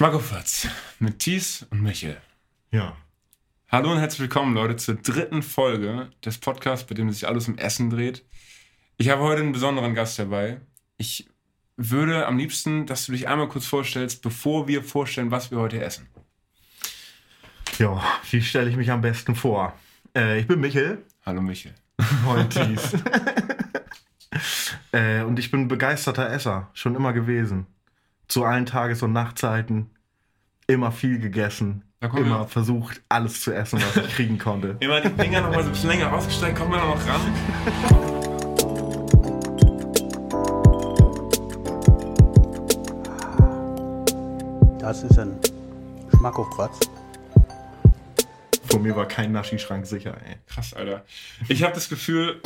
Schmackofatz mit Thies und Michel. Ja. Hallo und herzlich willkommen, Leute, zur dritten Folge des Podcasts, bei dem sich alles um Essen dreht. Ich habe heute einen besonderen Gast dabei. Ich würde am liebsten, dass du dich einmal kurz vorstellst, bevor wir vorstellen, was wir heute essen. Ja, wie stelle ich mich am besten vor? Äh, ich bin Michel. Hallo Michel. Moin Thies. äh, und ich bin begeisterter Esser, schon immer gewesen. Zu allen Tages- und Nachtzeiten. Immer viel gegessen. Immer versucht, alles zu essen, was ich kriegen konnte. Immer die Finger noch mal so ein bisschen länger ausgestreckt, kommen wir noch ran. Das ist ein Schmackofatz. Vor mir war kein Naschi-Schrank sicher, ey. Krass, Alter. Ich habe das Gefühl,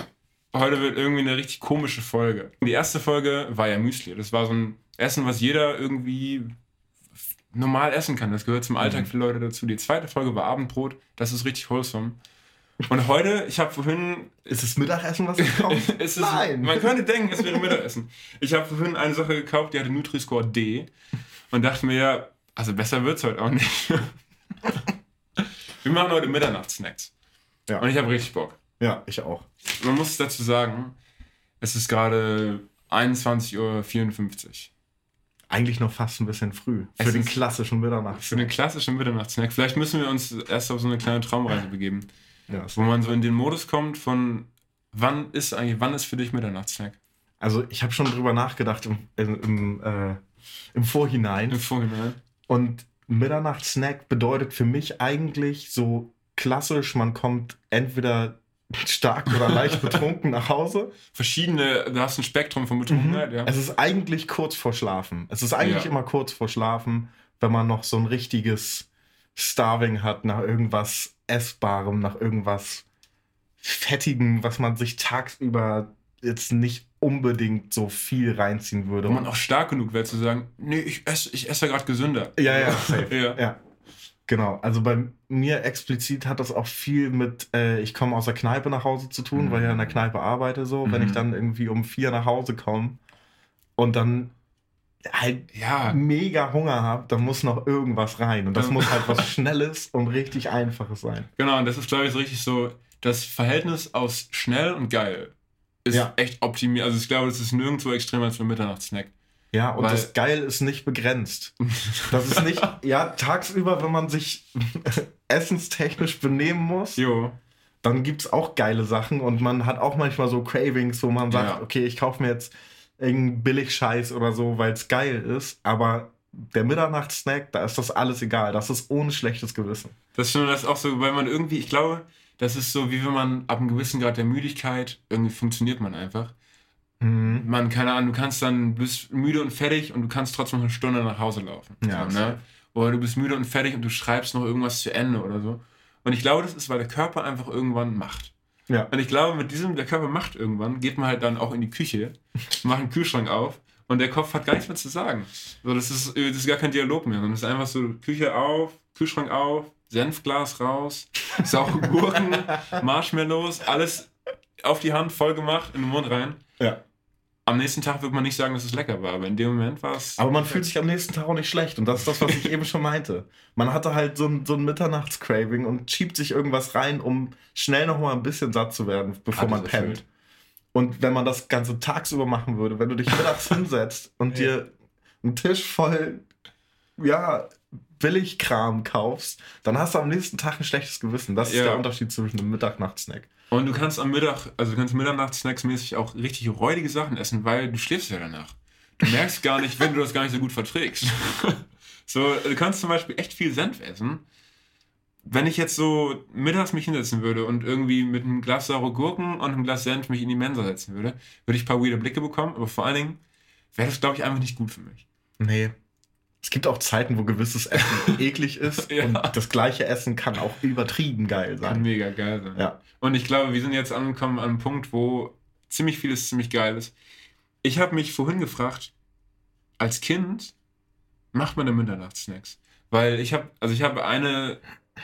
heute wird irgendwie eine richtig komische Folge. Die erste Folge war ja Müsli. Das war so ein Essen, was jeder irgendwie normal essen kann. Das gehört zum Alltag Mhm. für Leute dazu. Die zweite Folge war Abendbrot. Das ist richtig wholesome. Und heute, ich habe vorhin. Ist es Mittagessen, was ich kaufe? es ist, Nein. Man könnte denken, es wäre Mittagessen. Ich habe vorhin eine Sache gekauft, die hatte Nutri-Score D. Und dachte mir, ja, also besser wird's heute auch nicht. Wir machen heute Mitternachtssnacks. Ja. Und ich habe richtig Bock. Ja, ich auch. Man muss dazu sagen, es ist gerade 21.54 Uhr. Eigentlich noch fast ein bisschen früh. Es Für den ist- klassischen Mitternachts. Für den klassischen Mitternachtssnack. Vielleicht müssen wir uns erst auf so eine kleine Traumreise begeben, Ja, wo man so in den Modus kommt von wann ist eigentlich, wann ist für dich Mitternachtssnack? Also ich habe schon drüber nachgedacht im, im, im, äh, im Vorhinein. Im Vorhinein. Und Mitternachtssnack bedeutet für mich eigentlich so klassisch, man kommt entweder stark oder leicht betrunken nach Hause. Verschiedene, du hast ein Spektrum von Betrunkenheit, ja. Es ist eigentlich kurz vor Schlafen. Es ist eigentlich Ja. immer kurz vor Schlafen, wenn man noch so ein richtiges Starving hat nach irgendwas Essbarem, nach irgendwas Fettigem, was man sich tagsüber jetzt nicht unbedingt so viel reinziehen würde. Wo man auch stark genug wäre zu sagen, nee, ich esse, ich esse gerade gesünder. Ja, ja, safe. Ja. ja. Genau. Also bei mir explizit hat das auch viel mit, äh, ich komme aus der Kneipe nach Hause zu tun, Mhm. weil ich ja in der Kneipe arbeite so. Wenn Mhm. ich dann irgendwie um vier nach Hause komme und dann halt Ja. mega Hunger habe, dann muss noch irgendwas rein. Und das muss halt was Schnelles und richtig Einfaches sein. Genau, und das ist, glaube ich, so richtig so, das Verhältnis aus schnell und geil ist Ja. echt optimiert. Also ich glaube, das ist nirgendwo extremer als für Mitternachtssnack. Ja, und Weil- das Geil ist nicht begrenzt. Das ist nicht, ja, tagsüber, wenn man sich essenstechnisch benehmen muss, Jo. dann gibt es auch geile Sachen und man hat auch manchmal so Cravings, wo man sagt, Ja. okay, ich kaufe mir jetzt irgendeinen Billigscheiß oder so, weil es geil ist, aber der Mitternachtssnack, da ist das alles egal. Das ist ohne schlechtes Gewissen. Das schon das ist auch so, weil man irgendwie, ich glaube, das ist so, wie wenn man ab einem gewissen Grad der Müdigkeit, irgendwie funktioniert man einfach. Mhm. Man, keine Ahnung, du kannst dann, bist müde und fertig und du kannst trotzdem noch eine Stunde nach Hause laufen. Ja, so, ne? Oder du bist müde und fertig und du schreibst noch irgendwas zu Ende oder so. Und ich glaube, das ist, weil der Körper einfach irgendwann macht. Ja. Und ich glaube, mit diesem, der Körper macht irgendwann, geht man halt dann auch in die Küche, macht einen Kühlschrank auf und der Kopf hat gar nichts mehr zu sagen. So, das, ist, das ist gar kein Dialog mehr, sondern es ist einfach so Küche auf, Kühlschrank auf, Senfglas raus, saure Gurken, Marshmallows, alles auf die Hand, voll gemacht, in den Mund rein. Ja. Am nächsten Tag wird man nicht sagen, dass es lecker war, aber in dem Moment war es. Aber man fühlt sich am nächsten Tag auch nicht schlecht. Und das ist das, was ich eben schon meinte. Man hatte halt so ein, so ein Mitternachtscraving und schiebt sich irgendwas rein, um schnell noch mal ein bisschen satt zu werden, bevor Ah, man pennt. erfüllt. Und wenn man das Ganze tagsüber machen würde, wenn du dich mittags hinsetzt und Ja. dir einen Tisch voll, ja, Billigkram kaufst, dann hast du am nächsten Tag ein schlechtes Gewissen. Das ist Ja. der Unterschied zwischen einem Mittag-Nacht-Snack. Und du kannst am Mittag, also du kannst Mitternachtssnacksmäßig auch richtig räudige Sachen essen, weil du schläfst ja danach. Du merkst gar nicht, wenn du das gar nicht so gut verträgst. so, du kannst zum Beispiel echt viel Senf essen. Wenn ich jetzt so mittags mich hinsetzen würde und irgendwie mit einem Glas saure Gurken und einem Glas Senf mich in die Mensa setzen würde, würde ich ein paar weirde Blicke bekommen, aber vor allen Dingen wäre das, glaube ich, einfach nicht gut für mich. Nee. Es gibt auch Zeiten, wo gewisses Essen eklig ist Ja. und das gleiche Essen kann auch übertrieben geil Kann sein. mega geil sein. Ja. Und ich glaube, wir sind jetzt angekommen an einem Punkt, wo ziemlich vieles ziemlich geil ist. Ich habe mich vorhin gefragt, als Kind macht man denn Mitternachtssnacks? Weil ich habe, also ich habe eine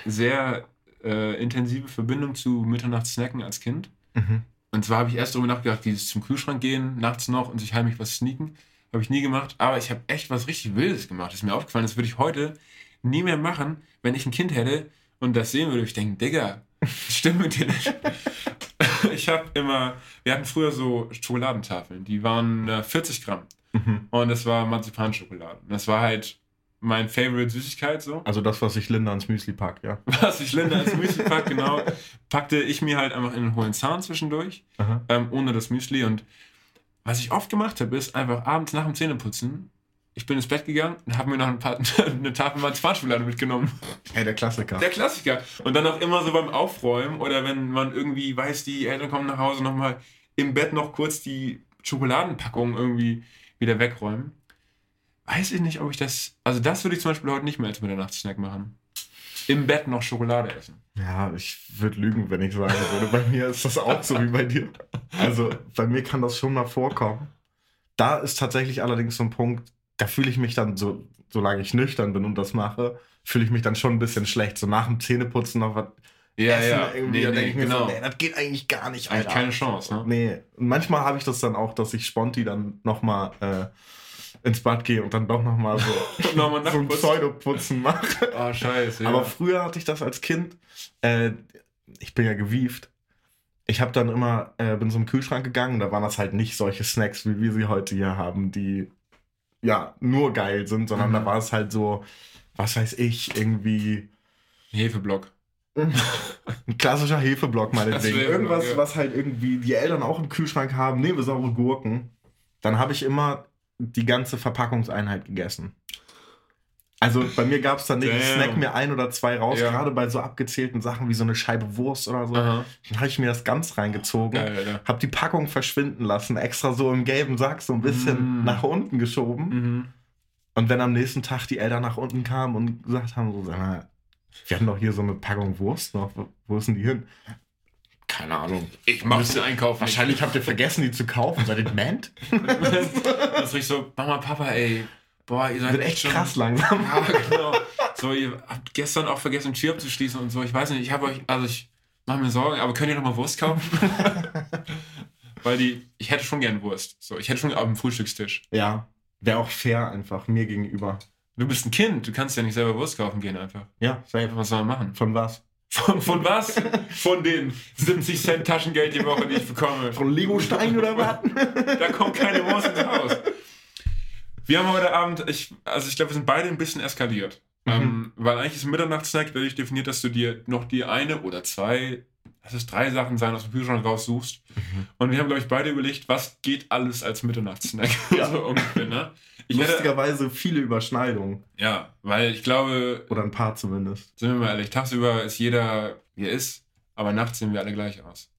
sehr äh, intensive Verbindung zu Mitternachtssnacken als Kind. Mhm. Und zwar habe ich erst darüber nachgedacht, dieses zum Kühlschrank gehen, nachts noch und sich heimlich was sneaken. Habe ich nie gemacht. Aber ich habe echt was richtig Wildes gemacht. Das ist mir aufgefallen. Das würde ich heute nie mehr machen, wenn ich ein Kind hätte und das sehen würde. Ich denke, Digga, das stimmt mit dir nicht. ich habe immer, wir hatten früher so Schokoladentafeln. Die waren äh, 40 Gramm. Mhm. Und das war Marzipanschokolade. Das war halt mein Favorite Süßigkeit so. Also das, was sich Linda ans Müsli packt, ja. Was ich Linda als Müsli pack, genau, packte ich mir halt einfach in den hohlen Zahn zwischendurch, ähm, ohne das Müsli. Und was ich oft gemacht habe, ist einfach abends nach dem Zähneputzen, ich bin ins Bett gegangen und habe mir noch ein paar, eine Tafel Marzipanschokolade mitgenommen. Hey, der Klassiker. Der Klassiker. Und dann auch immer so beim Aufräumen oder wenn man irgendwie weiß, die Eltern kommen nach Hause, nochmal im Bett noch kurz die Schokoladenpackung irgendwie wieder wegräumen. Weiß ich nicht, ob ich das. Also, das würde ich zum Beispiel heute nicht mehr als Mitternachtssnack machen. Im Bett noch Schokolade essen. Ja, ich würde lügen, wenn ich sagen würde. Bei mir ist das auch so wie bei dir. Also bei mir kann das schon mal vorkommen. Da ist tatsächlich allerdings so ein Punkt, da fühle ich mich dann, so, solange ich nüchtern bin und das mache, fühle ich mich dann schon ein bisschen schlecht. So nach dem Zähneputzen noch was essen irgendwie. da denke ich mir so, nee, das geht eigentlich gar nicht, Eigentlich Alter. keine Chance, ne? Nee, und manchmal habe ich das dann auch, dass ich sponti dann nochmal äh, ins Bad gehe und dann doch nochmal so, Nochmal so ein. Pseudoputzen mache. Ah, scheiße. Ja. Aber früher hatte ich das als Kind. Äh, ich bin ja gewieft. Ich habe dann immer, äh, bin so im Kühlschrank gegangen, da waren das halt nicht solche Snacks, wie wir sie heute hier haben, die ja nur geil sind, sondern Mhm. da war es halt so, was weiß ich, irgendwie Hefeblock. ein klassischer Hefeblock meinetwegen. Hefeblock, Irgendwas, ja. was halt irgendwie die Eltern auch im Kühlschrank haben. Nehmen wir saure Gurken. Dann habe ich immer die ganze Verpackungseinheit gegessen. Also bei mir gab es dann nicht, ich snack mir ein oder zwei raus, Ja. gerade bei so abgezählten Sachen wie so eine Scheibe Wurst oder so. Aha. Dann habe ich mir das ganz reingezogen, Geil, Alter. habe die Packung verschwinden lassen, extra so im gelben Sack so ein bisschen Mm. nach unten geschoben. Mhm. Und wenn am nächsten Tag die Eltern nach unten kamen und gesagt haben, so, sag mal, wir hatten doch hier so eine Packung Wurst noch, wo, wo ist denn die hin? Keine Ahnung. Ich mach den Einkaufen. Wahrscheinlich habt ihr vergessen, die zu kaufen. Seid ihr dement? das riecht so, Mama, Papa, ey. Boah, ihr seid Wird echt krass langsam. Ja, genau. So, ihr habt gestern auch vergessen, Tür abzuschließen und so. Ich weiß nicht, ich habe euch, also ich mache mir Sorgen, aber könnt ihr noch mal Wurst kaufen? Weil die, ich hätte schon gern Wurst. So, ich hätte schon auf dem Frühstückstisch. Ja, wäre auch fair einfach mir gegenüber. Du bist ein Kind, du kannst ja nicht selber Wurst kaufen gehen einfach. Ja, safe. Was soll man machen? Von was? Von, von was? Von den 70 Cent Taschengeld die Woche, die ich bekomme. Von Lego-Stein oder was? Da kommt keine Wurst ins Haus. Wir haben heute Abend, ich, also ich glaube, wir sind beide ein bisschen eskaliert. Mhm. Ähm, weil eigentlich ist ein Mitternachtssnack dadurch definiert, dass du dir noch die eine oder zwei, lass es drei Sachen sein, aus dem Kühlschrank raussuchst. Mhm. Und wir haben, glaube ich, beide überlegt, was geht alles als Mitternachtssnack? Ja. so ungefähr, ne? Ich hätte, Lustigerweise viele Überschneidungen. ja, weil ich glaube, Oder ein paar zumindest. sind wir mal ehrlich, tagsüber ist jeder, wie er ist, aber nachts sehen wir alle gleich aus.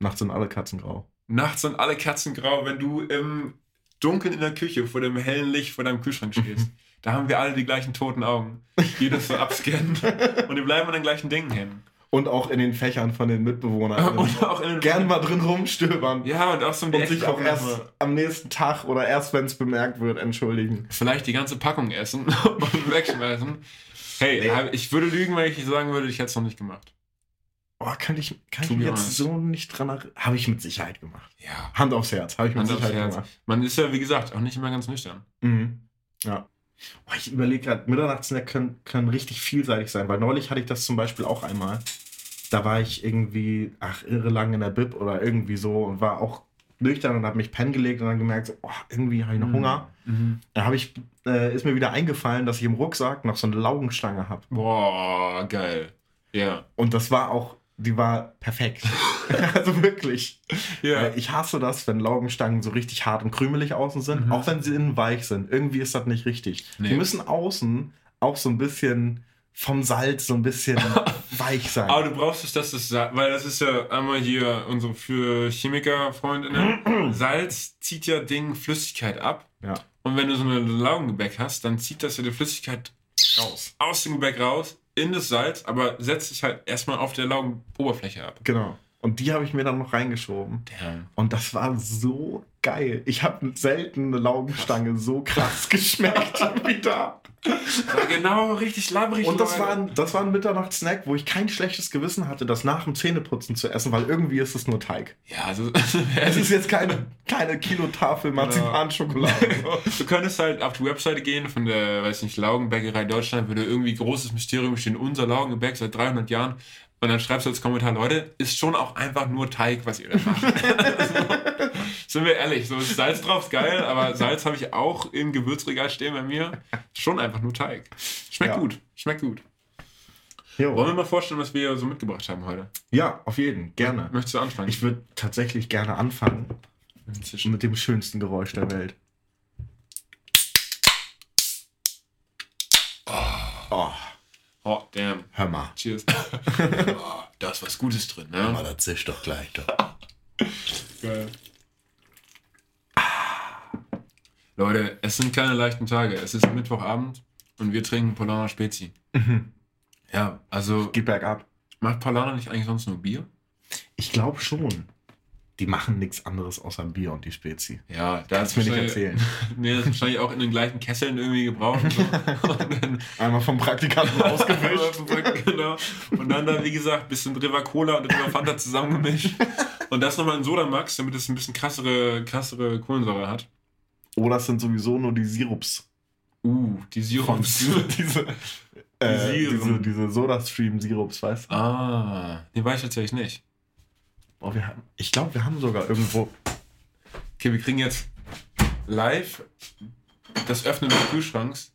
Nachts sind alle Katzen grau. Nachts sind alle Katzen grau, wenn du im Dunkeln in der Küche vor dem hellen Licht vor deinem Kühlschrank stehst. da haben wir alle die gleichen toten Augen, die das so abscannen. Und die bleiben an den gleichen Dingen hängen. Und auch in den Fächern von den Mitbewohnern. Und auch in den Gern mal drin rumstöbern. Ja, und auch so um die und sich auch erst am nächsten Tag oder erst, wenn es bemerkt wird, entschuldigen. Vielleicht die ganze Packung essen und wegschmeißen. Hey, Nee. ich würde lügen, wenn ich sagen würde, ich hätte es noch nicht gemacht. Oh, kann ich, kann ich be jetzt so nicht dran erinnern? Habe ich mit Sicherheit gemacht. Ja. Hand aufs Herz, habe ich mit Hand Sicherheit gemacht. Man ist ja, wie gesagt, auch nicht immer ganz nüchtern. Mhm. Ja. Oh, ich überlege gerade, Mitternachtssnack können, können richtig vielseitig sein, weil neulich hatte ich das zum Beispiel auch einmal. Da war ich irgendwie, ach, irre lang in der Bib oder irgendwie so und war auch nüchtern und habe mich pennen gelegt und dann gemerkt, so, oh, irgendwie habe ich noch Mhm. Hunger. Da habe ich, äh, ist mir wieder eingefallen, dass ich im Rucksack noch so eine Laugenstange habe. Boah, geil. Ja. Und das war auch, die war perfekt. also wirklich. Ja. Weil ich hasse das, wenn Laugenstangen so richtig hart und krümelig außen sind, Mhm. auch wenn sie innen weich sind. Irgendwie ist das nicht richtig. Nee. Die müssen außen auch so ein bisschen vom Salz so ein bisschen weich sein. Aber du brauchst es, dass das Salz, weil das ist ja einmal hier unsere für Chemiker-Freundinnen. Salz zieht ja Ding Flüssigkeit ab. Ja. Und wenn du so eine Laugengebäck hast, dann zieht das ja die Flüssigkeit Raus. aus dem Gebäck raus in das Salz, aber setzt sich halt erstmal auf der Laugenoberfläche ab. Genau. Und die habe ich mir dann noch reingeschoben. Damn. Und das war so geil. Ich habe selten eine Laugenstange so krass geschmeckt wie da. War genau richtig labbrig. Und das war, ein, das war ein Mitternachtssnack, wo ich kein schlechtes Gewissen hatte, das nach dem Zähneputzen zu essen, weil irgendwie ist es nur Teig. Ja, also. Es ist jetzt keine, keine Kilotafel Marzipanschokolade. Du könntest halt auf die Webseite gehen von der, weiß nicht, Laugenbäckerei Deutschland, würde irgendwie großes Mysterium stehen, unser Laugengebäck seit 300 Jahren. Und dann schreibst du als Kommentar, Leute, ist schon auch einfach nur Teig, was ihr da macht. sind wir ehrlich, so ist Salz drauf, ist geil, aber Salz habe ich auch im Gewürzregal stehen bei mir. Schon einfach nur Teig. Schmeckt Ja. gut, schmeckt gut. Jo. Wollen wir mal vorstellen, was wir so mitgebracht haben heute? Ja, auf jeden, gerne. Möchtest du anfangen? Ich würde tatsächlich gerne anfangen mit dem schönsten Geräusch der Welt. Oh, Oh, damn. hör mal. Cheers. oh, da ist was Gutes drin, ne? das zischt doch gleich doch. Geil. Leute, es sind keine leichten Tage. Es ist Mittwochabend und wir trinken Polana Spezi. Ja, also Geht bergab. macht Polana nicht eigentlich sonst nur Bier? Ich glaube schon. Die machen nichts anderes außer Bier und die Spezi. Ja, da Kannst mir nicht erzählen. nee, das ist wahrscheinlich auch in den gleichen Kesseln irgendwie gebraucht. So. Einmal vom Praktikanten ausgewischt. genau. Und dann, dann, wie gesagt, ein bisschen River Cola und River Fanta zusammengemischt. Und das nochmal in Sodamax, damit es ein bisschen krassere, krassere Kohlensäure hat. Oder es sind sowieso nur die Sirups. Uh, die Sirups. diese, äh, Sirup. diese, diese Soda-Stream-Sirups, weißt du? Ah, die weiß ich tatsächlich nicht. Oh, wir haben, ich glaube, wir haben sogar irgendwo. Okay, wir kriegen jetzt live das Öffnen des Kühlschranks,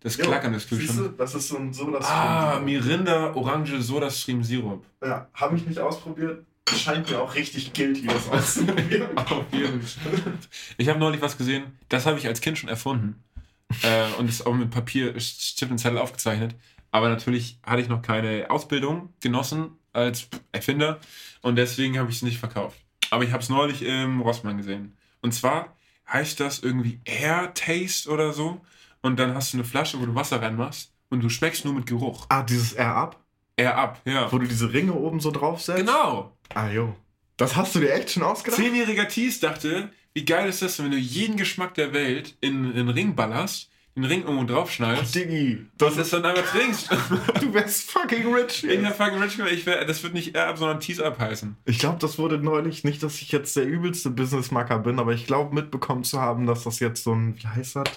das Klackern des Kühlschranks. das ist so ein Ah, Mirinda Orange Soda Stream Sirup. Ja, habe ich nicht ausprobiert. Scheint mir auch richtig guilty, das auszuprobieren. Auf jeden Fall. Ich habe neulich was gesehen, das habe ich als Kind schon erfunden. äh, und ist auch mit Papier, Stift und Zettel aufgezeichnet. Aber natürlich hatte ich noch keine Ausbildung genossen als Erfinder und deswegen habe ich es nicht verkauft. Aber ich habe es neulich im Rossmann gesehen. Und zwar heißt das irgendwie Air Taste oder so. Und dann hast du eine Flasche, wo du Wasser reinmachst und du schmeckst nur mit Geruch. ah, dieses Air Up, Air Up, ja. wo du diese Ringe oben so draufsetzt. Genau. Ah, jo. Das hast du dir echt schon ausgedacht? Zehnjähriger Thies dachte, wie geil ist das, wenn du jeden Geschmack der Welt in den Ring ballerst, den Ring irgendwo draufschneidest Diggi, das das dann einfach trinkst. du wärst fucking rich. In der fucking Rich ich wär, das wird nicht Up, sondern Tease Up heißen. Ich glaube, das wurde neulich, nicht, dass ich jetzt der übelste Businessmacker bin, aber ich glaube mitbekommen zu haben, dass das jetzt so ein, wie heißt das?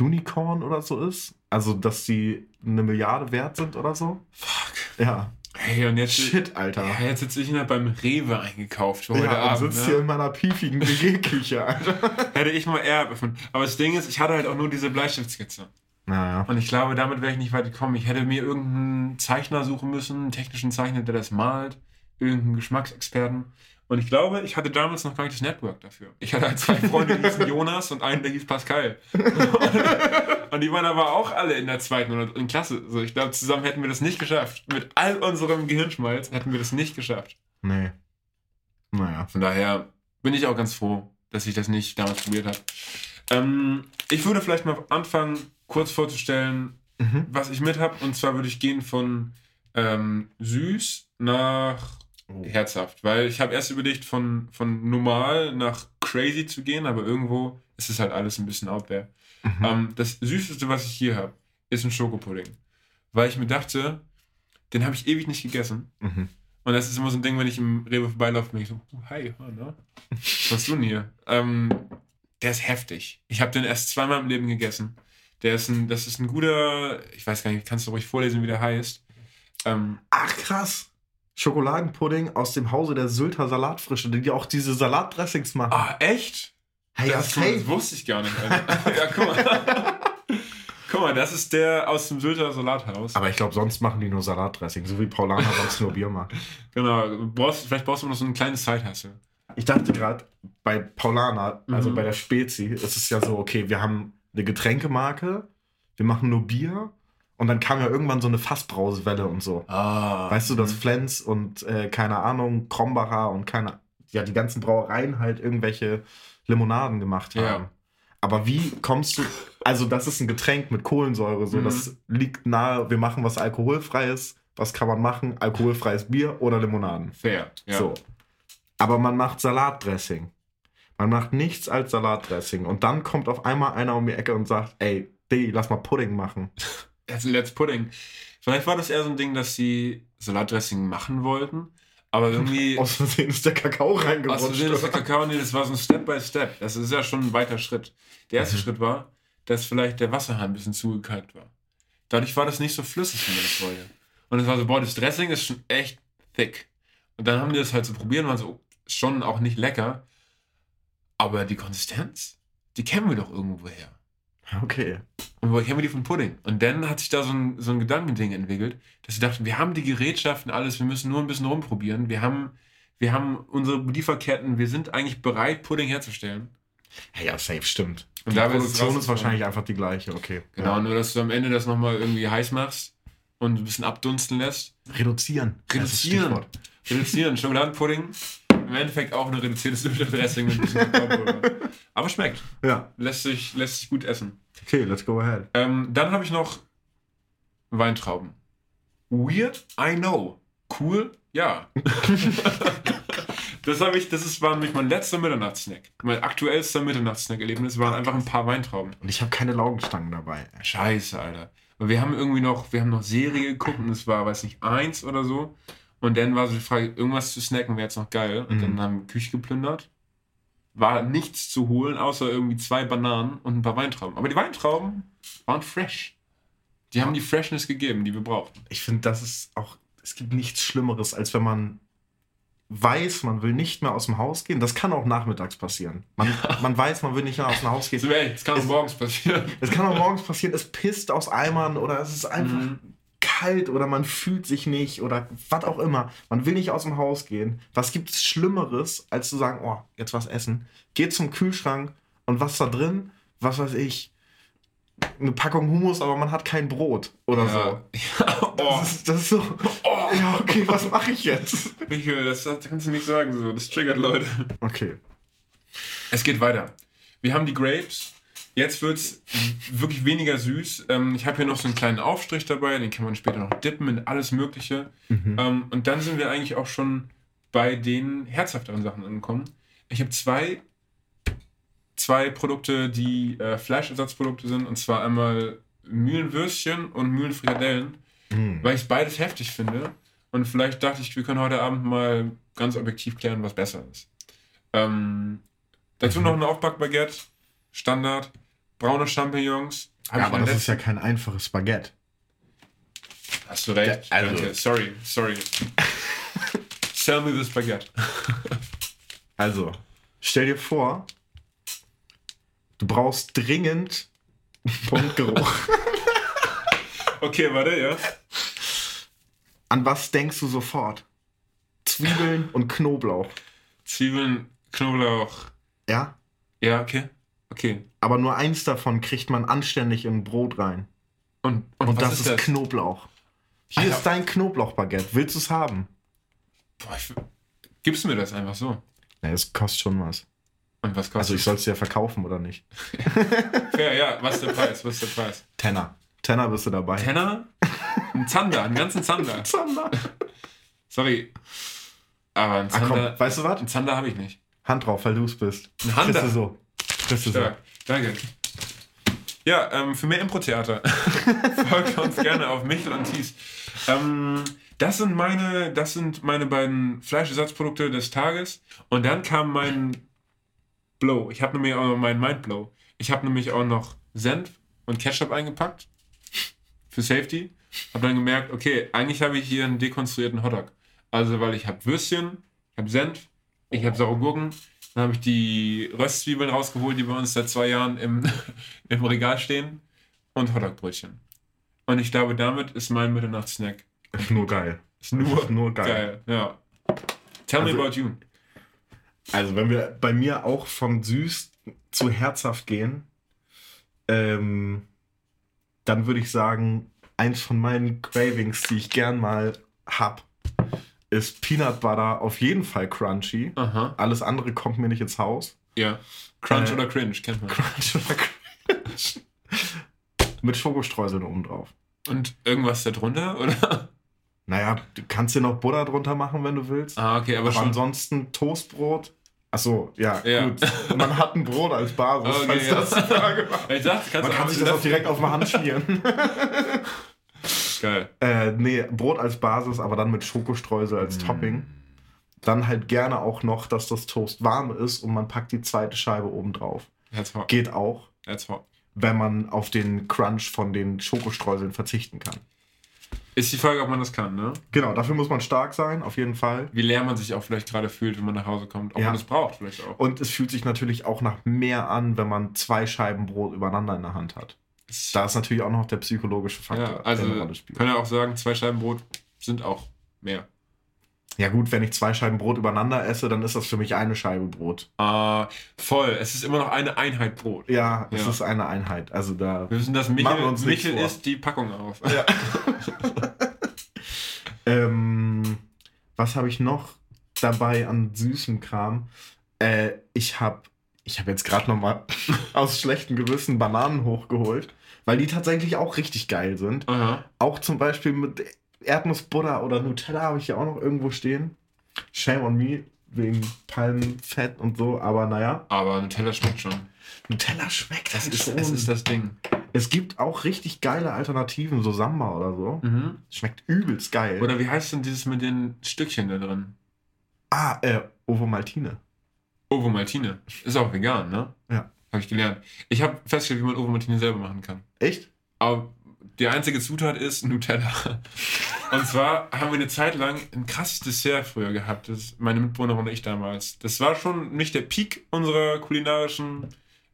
Unicorn oder so ist. Also, dass die eine Milliarde wert sind oder so. Fuck. Ja. Hey, und jetzt, Shit, Alter. ja, jetzt sitze ich halt beim Rewe eingekauft für heute Ja, und Abend. sitzt ne? hier in meiner piefigen WG-Küche, Alter. Hätte ich mal Up erfunden. Aber das Ding ist, ich hatte halt auch nur diese Bleistiftskizze. Naja. Und ich glaube, damit wäre ich nicht weit gekommen. Ich hätte mir irgendeinen Zeichner suchen müssen, einen technischen Zeichner, der das malt, irgendeinen Geschmacksexperten. Und ich glaube, ich hatte damals noch gar nicht das Network dafür. Ich hatte halt zwei Freunde, die hießen Jonas und einen, der hieß Pascal. und die waren aber auch alle in der zweiten oder dritten Klasse. So, ich glaube, zusammen hätten wir das nicht geschafft. Mit all unserem Gehirnschmalz hätten wir das nicht geschafft. Nee. Naja. Von daher bin ich auch ganz froh, dass ich das nicht damals probiert habe. Ähm, ich würde vielleicht mal anfangen, kurz vorzustellen, Mhm. was ich mit habe. Und zwar würde ich gehen von ähm, süß nach. Herzhaft. Weil ich habe erst überlegt, von, von normal nach crazy zu gehen, aber irgendwo ist es halt alles ein bisschen out there. Mhm. Ähm, das Süßeste, was ich hier habe, ist ein Schokopudding. Weil ich mir dachte, den habe ich ewig nicht gegessen. Mhm. Und das ist immer so ein Ding, wenn ich im Rewe vorbeilaufe, bin ich so, oh, hi, ne? was hast du denn hier? Ähm, der ist heftig. Ich habe den erst zweimal im Leben gegessen. Der ist ein, das ist ein guter, ich weiß gar nicht, kannst du ruhig vorlesen, wie der heißt. Ähm, Ach, krass. Schokoladenpudding aus dem Hause der Sylter Salatfrische, die auch diese Salatdressings machen. ah, echt? hey, das, safe. das wusste ich gar nicht. Ja, guck mal. guck mal, das ist der aus dem Sylter Salathaus. Aber ich glaube, sonst machen die nur Salatdressing, so wie Paulana sonst nur Bier macht. Genau, brauchst, vielleicht brauchst du noch so ein kleines Side-Hustle. Ich dachte gerade, bei Paulana, also Mhm. bei der Spezi, ist es ja so, okay, wir haben eine Getränkemarke, wir machen nur Bier und dann kam ja irgendwann so eine Fassbrausewelle und so. Ah. Weißt du, dass Flens und äh, keine Ahnung, Krombacher und keine, ja, die ganzen Brauereien halt irgendwelche Limonaden gemacht haben. Ja. Aber wie kommst du, also das ist ein Getränk mit Kohlensäure, so Mhm. das liegt nahe, wir machen was alkoholfreies, was kann man machen? Alkoholfreies Bier oder Limonaden. Fair. Ja. So. Aber man macht Salatdressing. Man macht nichts als Salatdressing. Und dann kommt auf einmal einer um die Ecke und sagt, ey, Diggi, lass mal Pudding machen. Let's, let's Pudding. Vielleicht war das eher so ein Ding, dass sie Salatdressing machen wollten, aber irgendwie. Aus Versehen ist der Kakao reingerutscht. Aus Versehen ist der? Kakao, nee, das war so ein Step by Step. Das ist ja schon ein weiter Schritt. Der erste Mhm. Schritt war, dass vielleicht der Wasserhahn ein bisschen zugekalkt war. Dadurch war das nicht so flüssig, wie man das wollte. Und es war so, boah, das Dressing ist schon echt thick. Und dann haben die das halt so probiert und waren so, oh, schon auch nicht lecker. Aber die Konsistenz, die kennen wir doch irgendwo her. Okay. Und woher kennen wir die von Pudding? Und dann hat sich da so ein, so ein Gedankending entwickelt, dass sie dachten, wir haben die Gerätschaften, alles, wir müssen nur ein bisschen rumprobieren. Wir haben, wir haben unsere Lieferketten, wir sind eigentlich bereit, Pudding herzustellen. Ja, ja, safe, stimmt. Und die es Produktion ist wahrscheinlich einfach die gleiche, okay. Genau, Ja. nur dass du am Ende das nochmal irgendwie heiß machst und ein bisschen abdunsten lässt. Reduzieren. Reduzieren. Reduzieren. Schokoladenpudding. Im Endeffekt auch eine reduzierte Dressing mit ein bisschen. Aber schmeckt. Ja. Lässt sich, lässt sich gut essen. Okay, let's go ahead. Ähm, dann habe ich noch Weintrauben. Weird, I know. Cool, ja. das habe ich, das ist, war nämlich mein letzter Mitternachtssnack. Mein aktuellster Mitternachtssnack-Erlebnis waren einfach ein paar Weintrauben. Und ich habe keine Laugenstangen dabei. Scheiße, Alter. Und wir haben irgendwie noch, wir haben noch Serie geguckt und es war, weiß nicht, eins oder so. Und dann war so die Frage, irgendwas zu snacken wäre jetzt noch geil. Und Mhm. dann haben wir Küche geplündert. War nichts zu holen, außer irgendwie zwei Bananen und ein paar Weintrauben. Aber die Weintrauben waren fresh. Die haben die Freshness gegeben, die wir brauchten. Ich finde, das ist auch, es gibt nichts Schlimmeres, als wenn man weiß, man will nicht mehr aus dem Haus gehen. Das kann auch nachmittags passieren. Man, man weiß, man will nicht mehr aus dem Haus gehen. Das kann auch Es- morgens passieren. Es kann auch morgens passieren, es pisst aus Eimern oder es ist einfach Mhm. Kalt oder man fühlt sich nicht oder was auch immer. Man will nicht aus dem Haus gehen. Was gibt es Schlimmeres, als zu sagen, oh, jetzt was essen? Geht zum Kühlschrank und was da drin? Was weiß ich? Eine Packung Hummus, aber man hat kein Brot oder so. Ja. ja. Oh, Das, ist, das ist so, oh, ja, okay, was mache ich jetzt? Michael, das, das kannst du nicht sagen so. Das triggert Leute. Okay. Es geht weiter. Wir haben die Grapes. Jetzt wird es wirklich weniger süß. Ähm, ich habe hier noch so einen kleinen Aufstrich dabei, den kann man später noch dippen in alles Mögliche. Mhm. Ähm, und dann sind wir eigentlich auch schon bei den herzhafteren Sachen angekommen. Ich habe zwei, zwei Produkte, die äh, Fleischersatzprodukte sind, und zwar einmal Mühlenwürstchen und Mühlenfrikadellen, Mhm. weil ich beides heftig finde. Und vielleicht dachte ich, wir können heute Abend mal ganz objektiv klären, was besser ist. Ähm, dazu Mhm. noch ein Aufbackbaguette, Standard, braune Champignons. Hab Ja, aber das ist ja kein einfaches Baguette. Hast du recht. Ja, also- Danke. Sorry, sorry. Sell me this baguette. Also, stell dir vor, du brauchst dringend Punktgeruch. Okay, warte, ja. An was denkst du sofort? Zwiebeln und Knoblauch. Zwiebeln, Knoblauch. Ja? Ja, okay. Okay. Aber nur eins davon kriegt man anständig in Brot rein. Und, und, Und, das ist ist, das? Knoblauch. Hier Alter. ist dein Knoblauchbaguette. Willst du es haben? Boah, ich, gibst du mir das einfach so? Ja, es kostet schon was. Und was kostet Also ich soll es dir verkaufen oder nicht? Fair, ja. Was ist der Preis? Was ist der Preis? Tenner. Tenner bist du dabei. Tenner? Ein Zander, einen ganzen Zander. Zander. Sorry. Aber ein Ach komm, Zander, weißt du was? ein Zander habe ich nicht. Hand drauf, weil du es bist. Ein du so. Du so. Stark. Danke. Ja, ähm, für mehr Impro-Theater folgt uns gerne auf Michel und Thies. Ähm, das sind meine, das sind meine beiden Fleischersatzprodukte des Tages. Und dann kam mein Blow. Ich habe nämlich auch noch meinen Mindblow. Ich habe nämlich auch noch Senf und Ketchup eingepackt. Für Safety. Habe dann gemerkt, okay, eigentlich habe ich hier einen dekonstruierten Hotdog. Also, weil ich habe Würstchen, ich habe Senf, ich habe saure Gurken, dann habe ich die Röstzwiebeln rausgeholt, die bei uns seit zwei Jahren im, im Regal stehen und Hotdogbrötchen. Und ich glaube, damit ist mein Mitternachtssnack. Ist nur geil. Ist nur, Ist nur geil. geil. Ja. Tell Also- me about you. Also, wenn wir bei mir auch von süß zu herzhaft gehen, ähm, dann würde ich sagen, eins von meinen Cravings, die ich gern mal hab, ist Peanut Butter auf jeden Fall crunchy. Aha. Alles andere kommt mir nicht ins Haus. Ja. Crunch Äh, oder Cringe, kennt man. Crunch oder cringe? Mit Schokostreuseln oben drauf. Und irgendwas da drunter, oder? Naja, du kannst dir noch Butter drunter machen, wenn du willst. Ah, okay, aber, aber schon. ansonsten Toastbrot, Achso, ja, Ja. gut. Man hat ein Brot als Basis, Okay, falls ja. das die Frage war. Ich dachte, kannst Man kann sich das auch direkt auf die Hand schmieren. Geil. äh, nee, Brot als Basis, aber dann mit Schokostreusel Mm. als Topping. Dann halt gerne auch noch, dass das Toast warm ist und man packt die zweite Scheibe oben drauf. That's hot. Geht auch, That's hot. wenn man auf den Crunch von den Schokostreuseln verzichten kann. Ist die Frage, ob man das kann, ne? Genau, dafür muss man stark sein, auf jeden Fall. Wie leer man sich auch vielleicht gerade fühlt, wenn man nach Hause kommt. Ob Ja. man das braucht vielleicht auch. Und es fühlt sich natürlich auch nach mehr an, wenn man zwei Scheiben Brot übereinander in der Hand hat. Da ist natürlich auch noch der psychologische Faktor, ja, also der eine Rolle spielt. können ja auch sagen, zwei Scheiben Brot sind auch mehr. Ja gut, wenn ich zwei Scheiben Brot übereinander esse, dann ist das für mich eine Scheibe Brot. Ah, voll. Es ist immer noch eine Einheit Brot. Ja, es Ja. ist eine Einheit. Also da. Wir wissen, dass Machen Michel, wir uns Michel isst die Packung auf. Ja. ähm, was habe ich noch dabei an süßem Kram? Äh, ich habe ich hab jetzt gerade noch mal aus schlechtem Gewissen Bananen hochgeholt, weil die tatsächlich auch richtig geil sind. Aha. Auch zum Beispiel mit Erdnussbutter oder Nutella habe ich ja auch noch irgendwo stehen. Shame on me, wegen Palmfett und so, aber naja. Aber Nutella schmeckt schon. Nutella schmeckt Das halt ist, schon. das ist das Ding. es gibt auch richtig geile Alternativen, so Samba oder so. Mhm. Schmeckt übelst geil. Oder wie heißt denn dieses mit den Stückchen da drin? ah, äh, Ovo Maltine. Ovomaltine. Ist auch vegan, ne? Ja. Habe ich gelernt. Ich habe festgestellt, wie man Ovomaltine selber machen kann. Echt? Aber die einzige Zutat ist Nutella. Und zwar haben wir eine Zeit lang ein krasses Dessert früher gehabt. Das meine Mitbewohnerin und ich damals. Das war schon nicht der Peak unserer kulinarischen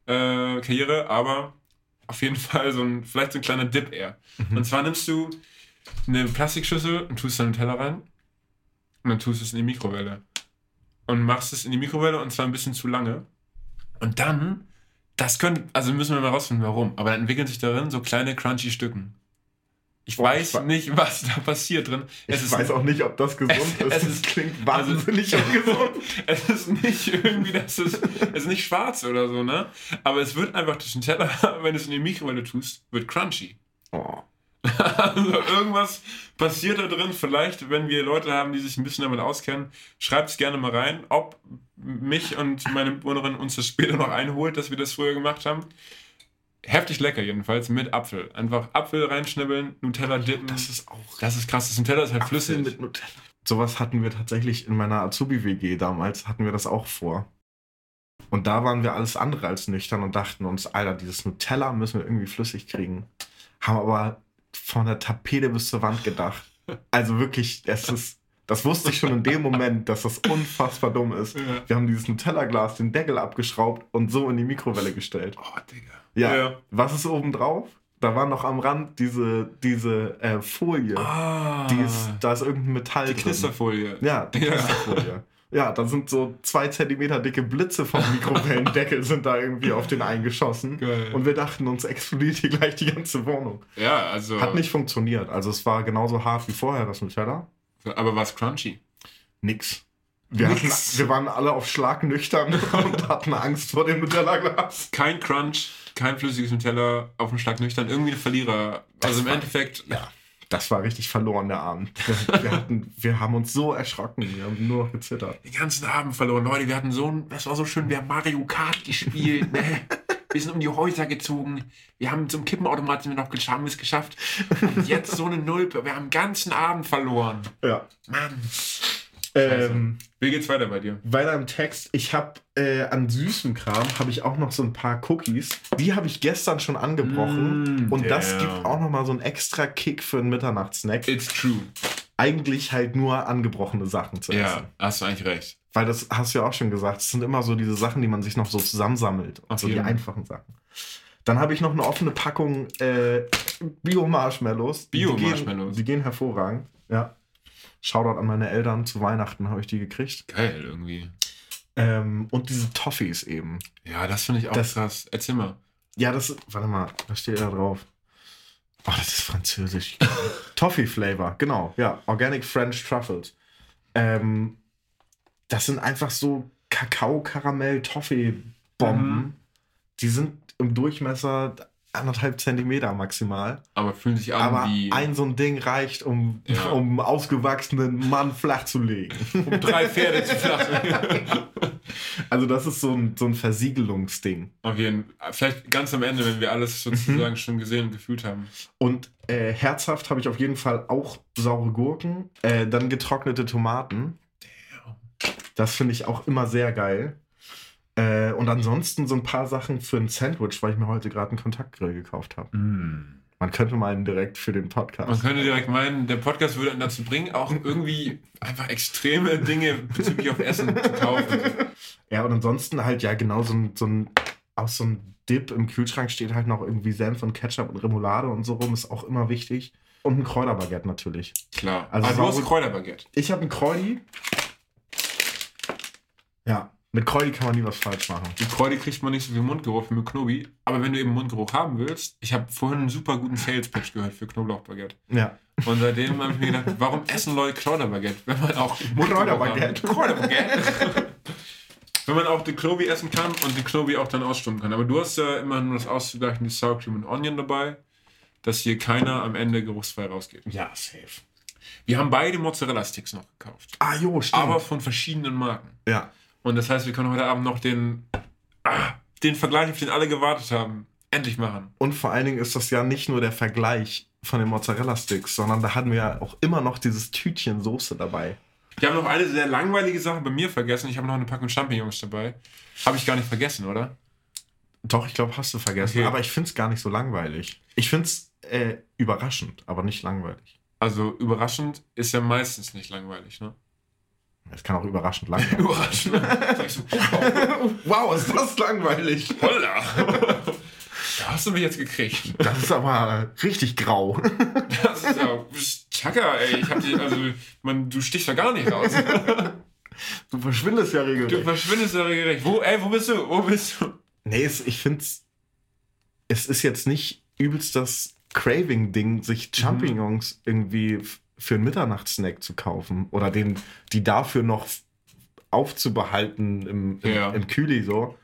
äh, Karriere, aber auf jeden Fall so ein, vielleicht so ein kleiner Dip eher. Und zwar nimmst du eine Plastikschüssel und tust da Nutella rein und dann tust du es in die Mikrowelle. Und machst es in die Mikrowelle und zwar ein bisschen zu lange. Und dann, das können, also müssen wir mal rausfinden, warum. Aber dann entwickeln sich darin so kleine crunchy Stücken. Ich Boah, weiß ich nicht, was da passiert drin. Ich Es ist, weiß auch nicht, ob das gesund Es- ist. es Es ist- klingt also- wahnsinnig ungesund. es ist nicht irgendwie, das ist, es ist nicht schwarz oder so, ne? Aber es wird einfach durch den Teller, wenn du es in die Mikrowelle tust, wird crunchy. Oh. Also irgendwas passiert da drin. Vielleicht, wenn wir Leute haben, die sich ein bisschen damit auskennen, schreibt es gerne mal rein, ob mich und meine Mitbewohnerin uns das später noch einholt, dass wir das früher gemacht haben. Heftig lecker jedenfalls mit Apfel. Einfach Apfel reinschnibbeln, Nutella dippen. Das ist auch Das ist krass. Das Nutella ist halt Apfel flüssig. mit Nutella. Sowas hatten wir tatsächlich in meiner Azubi-WG damals, hatten wir das auch vor. Und da waren wir alles andere als nüchtern und dachten uns, Alter, dieses Nutella müssen wir irgendwie flüssig kriegen. Haben aber von der Tapete bis zur Wand gedacht. Also wirklich, es ist, das wusste ich schon in dem Moment, dass das unfassbar dumm ist. Ja. Wir haben dieses Nutella-Glas, den Deckel abgeschraubt und so in die Mikrowelle gestellt. Oh, Digga. Ja. Ja. Was ist oben drauf? Da war noch am Rand diese, diese äh, Folie. Ah. Die ist, da ist irgendein Metall die drin. Knisterfolie. Ja, die Ja. Knisterfolie. Ja, da sind so zwei Zentimeter dicke Blitze vom Mikrowellendeckel sind da irgendwie auf den eingeschossen. Geil. Und wir dachten, uns explodiert hier gleich die ganze Wohnung. Ja, also. Hat nicht funktioniert. Also es war genauso hart wie vorher, das Nutella. Aber war es crunchy? Nix. Wir, hatten, wir waren alle auf Schlag nüchtern und hatten Angst vor dem Nutella-Glas. Kein Crunch, kein flüssiges Nutella auf dem Schlag nüchtern. Irgendwie ein Verlierer. Das also im war- Endeffekt. Ja, das war richtig verloren, der Abend. Wir, hatten, wir haben uns so erschrocken. Wir haben nur noch gezittert. Den ganzen Abend verloren. Leute, wir hatten so ein, das war so schön, wir haben Mario Kart gespielt, ne? Wir sind um die Häuser gezogen. Wir haben zum Kippenautomat sind wir noch haben es geschafft. Und jetzt so eine Nulpe. Wir haben den ganzen Abend verloren. Ja. Mann. Ähm, Wie geht's weiter bei dir? weiter im Text. Ich habe äh, an süßem Kram habe ich auch noch so ein paar Cookies. Die habe ich gestern schon angebrochen. Mm, und das damn. gibt auch noch mal so einen extra Kick für einen Mitternachtssnack. It's true. Eigentlich halt nur angebrochene Sachen zu essen. Ja, hast du eigentlich recht. Weil das hast du ja auch schon gesagt. Es sind immer so diese Sachen, die man sich noch so zusammensammelt. Auf so die einfachen Sachen. Dann habe ich noch eine offene Packung äh, Bio-Marshmallows. Die Bio-Marshmallows. gehen- Die gehen hervorragend. Ja. Shoutout an meine Eltern. Zu Weihnachten habe ich die gekriegt. Geil irgendwie. Ähm, und diese Toffees eben. Ja, das finde ich auch Das- krass. Erzähl mal. Ja, das. Warte mal, was steht da drauf? Oh, das ist französisch. Toffee Flavor, genau. Ja, Organic French Truffles. Ähm, das sind einfach so Kakao-Karamell-Toffee-Bomben. Mhm. Die sind im Durchmesser anderthalb Zentimeter maximal. Aber fühlen sich an Aber wie ein so ein Ding reicht, um, Ja. um einen ausgewachsenen Mann flach zu legen. um drei Pferde zu flachen. Also das ist so ein, so ein Versiegelungsding. Auf jeden Fall. Vielleicht ganz am Ende, wenn wir alles sozusagen schon gesehen und gefühlt haben. Und äh, herzhaft habe ich auf jeden Fall auch saure Gurken, äh, dann getrocknete Tomaten. Das finde ich auch immer sehr geil. Äh, und ansonsten so ein paar Sachen für ein Sandwich, weil ich mir heute gerade einen Kontaktgrill gekauft habe. Man könnte meinen direkt für den Podcast. Man könnte direkt meinen, der Podcast würde einen dazu bringen, auch irgendwie einfach extreme Dinge bezüglich auf Essen zu kaufen. Ja, und ansonsten halt ja genau so ein, so ein aus so ein Dip im Kühlschrank steht halt noch irgendwie Senf und Ketchup und Remoulade und so rum, ist auch immer wichtig. Und ein Kräuterbaguette natürlich. Klar. Also Also, du hast saure- Kräuterbaguette. Ich habe ein Kräuli. Ja, mit Kräuli kann man nie was falsch machen. Mit Kräuter kriegt man nicht so viel Mundgeruch wie mit Knobi. Aber wenn du eben Mundgeruch haben willst, ich habe vorhin einen super guten Sales-Pitch gehört für Knoblauchbaguette. Ja. Und seitdem habe ich mir gedacht, warum essen Leute Kräuterbaguette, wenn man auch Kräuterbaguette. Kräuterbaguette. wenn man auch den Knobi essen kann und den Knobi auch dann ausstummen kann. Aber du hast ja immer nur das auszugleichen, die Sour Cream und Onion dabei, dass hier keiner am Ende geruchsfrei rausgeht. Ja, safe. Wir haben beide Mozzarella-Sticks noch gekauft. Ah, jo, stimmt. Aber von verschiedenen Marken. ja. Und das heißt, wir können heute Abend noch den, ah, den Vergleich, auf den alle gewartet haben, endlich machen. Und vor allen Dingen ist das ja nicht nur der Vergleich von den Mozzarella-Sticks, sondern da hatten wir ja auch immer noch dieses Tütchen Soße dabei. Wir haben noch eine sehr langweilige Sache bei mir vergessen. Ich habe noch eine Packung Champignons dabei. Habe ich gar nicht vergessen, oder? Doch, ich glaube, hast du vergessen. Okay. Aber ich finde es gar nicht so langweilig. Ich finde es äh, überraschend, aber nicht langweilig. Also überraschend ist ja meistens nicht langweilig, ne? Es kann auch überraschend langweilig Überraschend. Sag ich so, wow, ist das langweilig. holla. Da hast du mich jetzt gekriegt. Das ist aber richtig grau. Das ist ja, du Chaka, ey. Ich hab die, also, man, du stichst da gar nicht raus. Du verschwindest ja Du regelrecht. verschwindest ja regelrecht. Wo, ey, wo bist du? Wo bist du? Nee, es, ich finde es. Es ist jetzt nicht übelst das Craving-Ding, sich Champignons irgendwie f- für einen Mitternachtssnack zu kaufen oder den, die dafür noch aufzubehalten im, im, Ja. im Kühli so.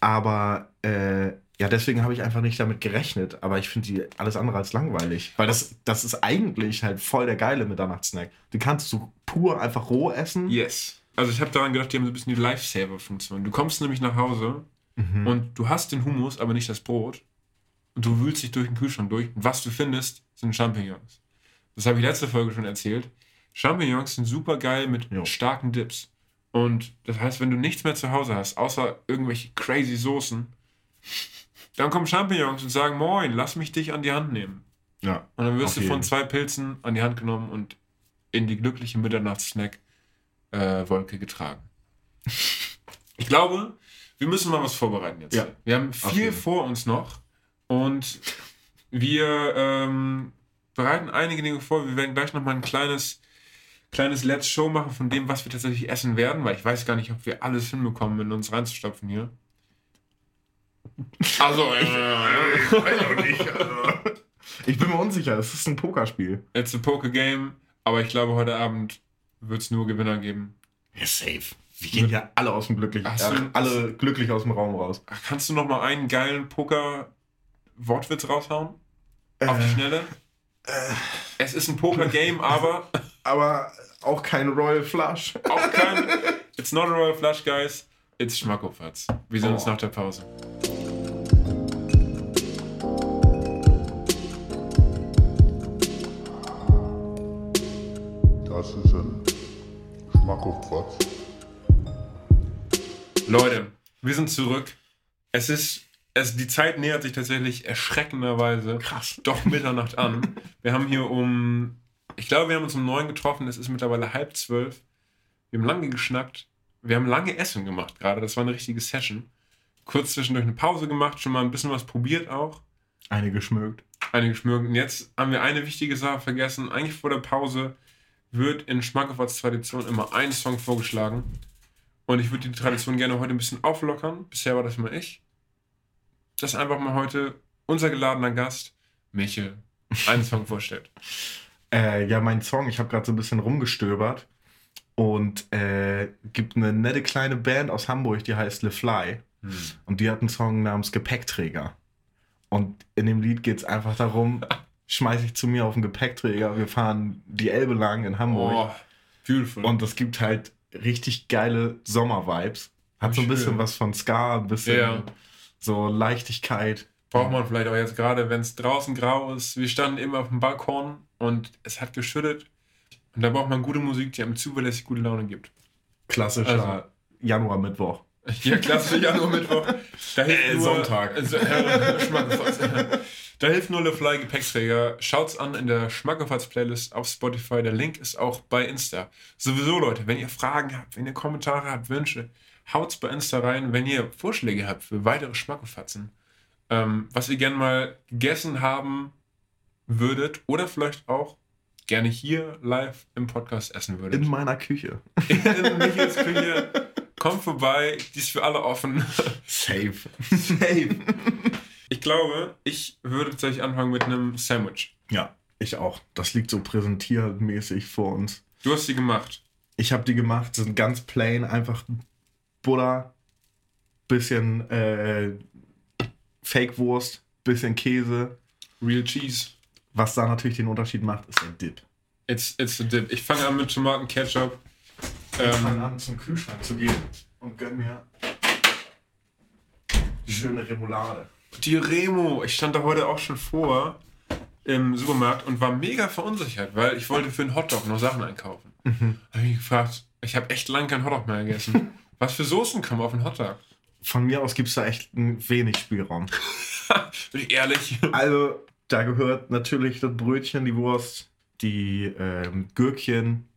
Aber äh, ja, deswegen habe ich einfach nicht damit gerechnet. Aber ich finde die alles andere als langweilig. Weil das, das ist eigentlich halt voll der geile Mitternachtssnack. Die kannst du pur einfach roh essen. Yes. Also ich habe daran gedacht, die haben so ein bisschen die Lifesaver-Funktion. Du kommst nämlich nach Hause Mhm. und du hast den Hummus, aber nicht das Brot. Und du wühlst dich durch den Kühlschrank durch. Und was du findest, sind Champignons. Das habe ich letzte Folge schon erzählt. Champignons sind super geil mit Jo. starken Dips. Und das heißt, wenn du nichts mehr zu Hause hast, außer irgendwelche crazy Soßen, dann kommen Champignons und sagen, moin, lass mich dich an die Hand nehmen. ja. Und dann wirst du von zwei Pilzen an die Hand genommen und in die glückliche Mitternachtssnack-Wolke getragen. Ich glaube, wir müssen mal was vorbereiten jetzt. Ja. Wir haben viel vor uns noch und wir ähm, bereiten einige Dinge vor. Wir werden gleich nochmal ein kleines, kleines Let's Show machen von dem, was wir tatsächlich essen werden, weil ich weiß gar nicht, ob wir alles hinbekommen, in uns reinzustopfen hier. Also, äh, Ich bin mir unsicher, es ist ein Pokerspiel. It's a Poker Game, aber ich glaube, heute Abend wird es nur Gewinner geben. Ja, safe. Wir gehen ja alle aus dem glücklich, äh, alle glücklich aus dem Raum raus. Kannst du noch mal einen geilen Poker-Wortwitz raushauen? Auf die Äh? Es ist ein Poker-Game, aber aber auch kein Royal Flush. auch kein. It's not a Royal Flush, guys. It's Schmackofatz. Wir sehen uns Oh. nach der Pause. Das ist ein Schmackofatz. Leute, wir sind zurück. Es ist. Es, die Zeit nähert sich tatsächlich erschreckenderweise Krass. doch Mitternacht an. Wir haben hier um. Ich glaube, wir haben uns um neun getroffen. Es ist mittlerweile halb zwölf. Wir haben lange geschnackt. Wir haben lange Essen gemacht gerade. Das war eine richtige Session. Kurz zwischendurch eine Pause gemacht, schon mal ein bisschen was probiert auch. Eine geschmückt. Einige schmücken. Und jetzt haben wir eine wichtige Sache vergessen. Eigentlich vor der Pause wird in Schmackofatz Tradition immer ein Song vorgeschlagen. Und ich würde die Tradition gerne heute ein bisschen auflockern. Bisher war das immer ich. Dass einfach mal heute unser geladener Gast, Michel, einen Song vorstellt. Äh, ja, mein Song, ich habe gerade so ein bisschen rumgestöbert und äh, gibt eine nette kleine Band aus Hamburg, die heißt Le Fly. Und die hat einen Song namens Gepäckträger. Und in dem Lied geht es einfach darum, schmeiß ich zu mir auf den Gepäckträger, wir fahren die Elbe lang in Hamburg. Oh, beautiful. Und es gibt halt richtig geile Sommer-Vibes. Hat so ein bisschen was von Ska, ein bisschen Ja. So Leichtigkeit. Braucht man vielleicht auch jetzt gerade, wenn es draußen grau ist. Wir standen eben auf dem Balkon und es hat geschüttet. Und da braucht man gute Musik, die einem zuverlässig gute Laune gibt. Klassischer Also- Januar-Mittwoch. Ja, klassisch Januar-Mittwoch. Da hilft Äh, nur, Sonntag. Äh, Schmackofatz. Da hilft nur Le Fly Gepäckträger. Schaut's an in der Schmackofatz-Playlist auf Spotify. Der Link ist auch bei Insta. Sowieso, Leute, wenn ihr Fragen habt, wenn ihr Kommentare habt, Wünsche, haut's bei Insta rein. Wenn ihr Vorschläge habt für weitere Schmackofatzen, ähm, was ihr gerne mal gegessen haben würdet oder vielleicht auch gerne hier live im Podcast essen würdet. In meiner Küche. in Michels Küche. Kommt vorbei, die ist für alle offen. Safe. Safe. Ich glaube, ich würde tatsächlich anfangen mit einem Sandwich. Ja, ich auch. Das liegt so präsentiermäßig vor uns. Du hast sie gemacht. Ich habe die gemacht, sind ganz plain, einfach Butter, bisschen äh, Fake-Wurst, bisschen Käse. Real Cheese. Was da natürlich den Unterschied macht, ist der Dip. It's, it's the dip. Ich fange an mit Tomaten, Ketchup. Ich fange Ähm, an, zum Kühlschrank zu gehen und gönn mir die schöne Remoulade. die Remo. Ich stand da heute auch schon vor im Supermarkt und war mega verunsichert, weil ich wollte für einen Hotdog noch Sachen einkaufen. Habe ich gefragt, ich habe echt lange keinen Hotdog mehr gegessen. Was für Soßen kommen auf einen Hotdog? Von mir aus gibt es da echt ein wenig Spielraum. Bin ich ehrlich. Also, da gehört natürlich das Brötchen, die Wurst, die ähm, Gürkchen,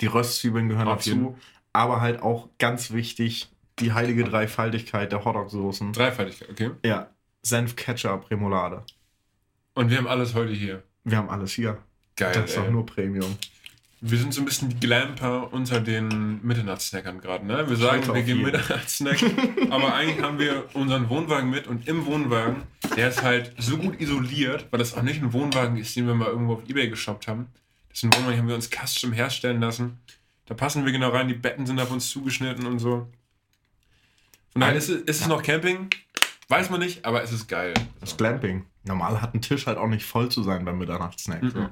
die Röstzwiebeln gehören Auf jeden. dazu. Aber halt auch ganz wichtig, die heilige Dreifaltigkeit der Hotdog-Soßen. Dreifaltigkeit, okay. Ja, Senf, Ketchup, Remoulade. Und wir haben alles heute hier. Wir haben alles hier. Geil. das ist doch nur Premium. Wir sind so ein bisschen die Glamper unter den Mitternachtssnackern gerade, ne? Wir sagen, wir gehen jeden. Mitternachtssnack, aber eigentlich haben wir unseren Wohnwagen mit und im Wohnwagen, der ist halt so gut isoliert, weil das auch nicht ein Wohnwagen ist, den wir mal irgendwo auf Ebay geshoppt haben. Das ist ein Wohnwagen, den haben wir uns custom herstellen lassen. Da passen wir genau rein, die Betten sind auf uns zugeschnitten und so. Von daher ist es, ist es noch Camping, weiß man nicht, aber es ist geil. Das Glamping. Normal hat ein Tisch halt auch nicht voll zu sein beim Mitternachtssnack. So. Mhm.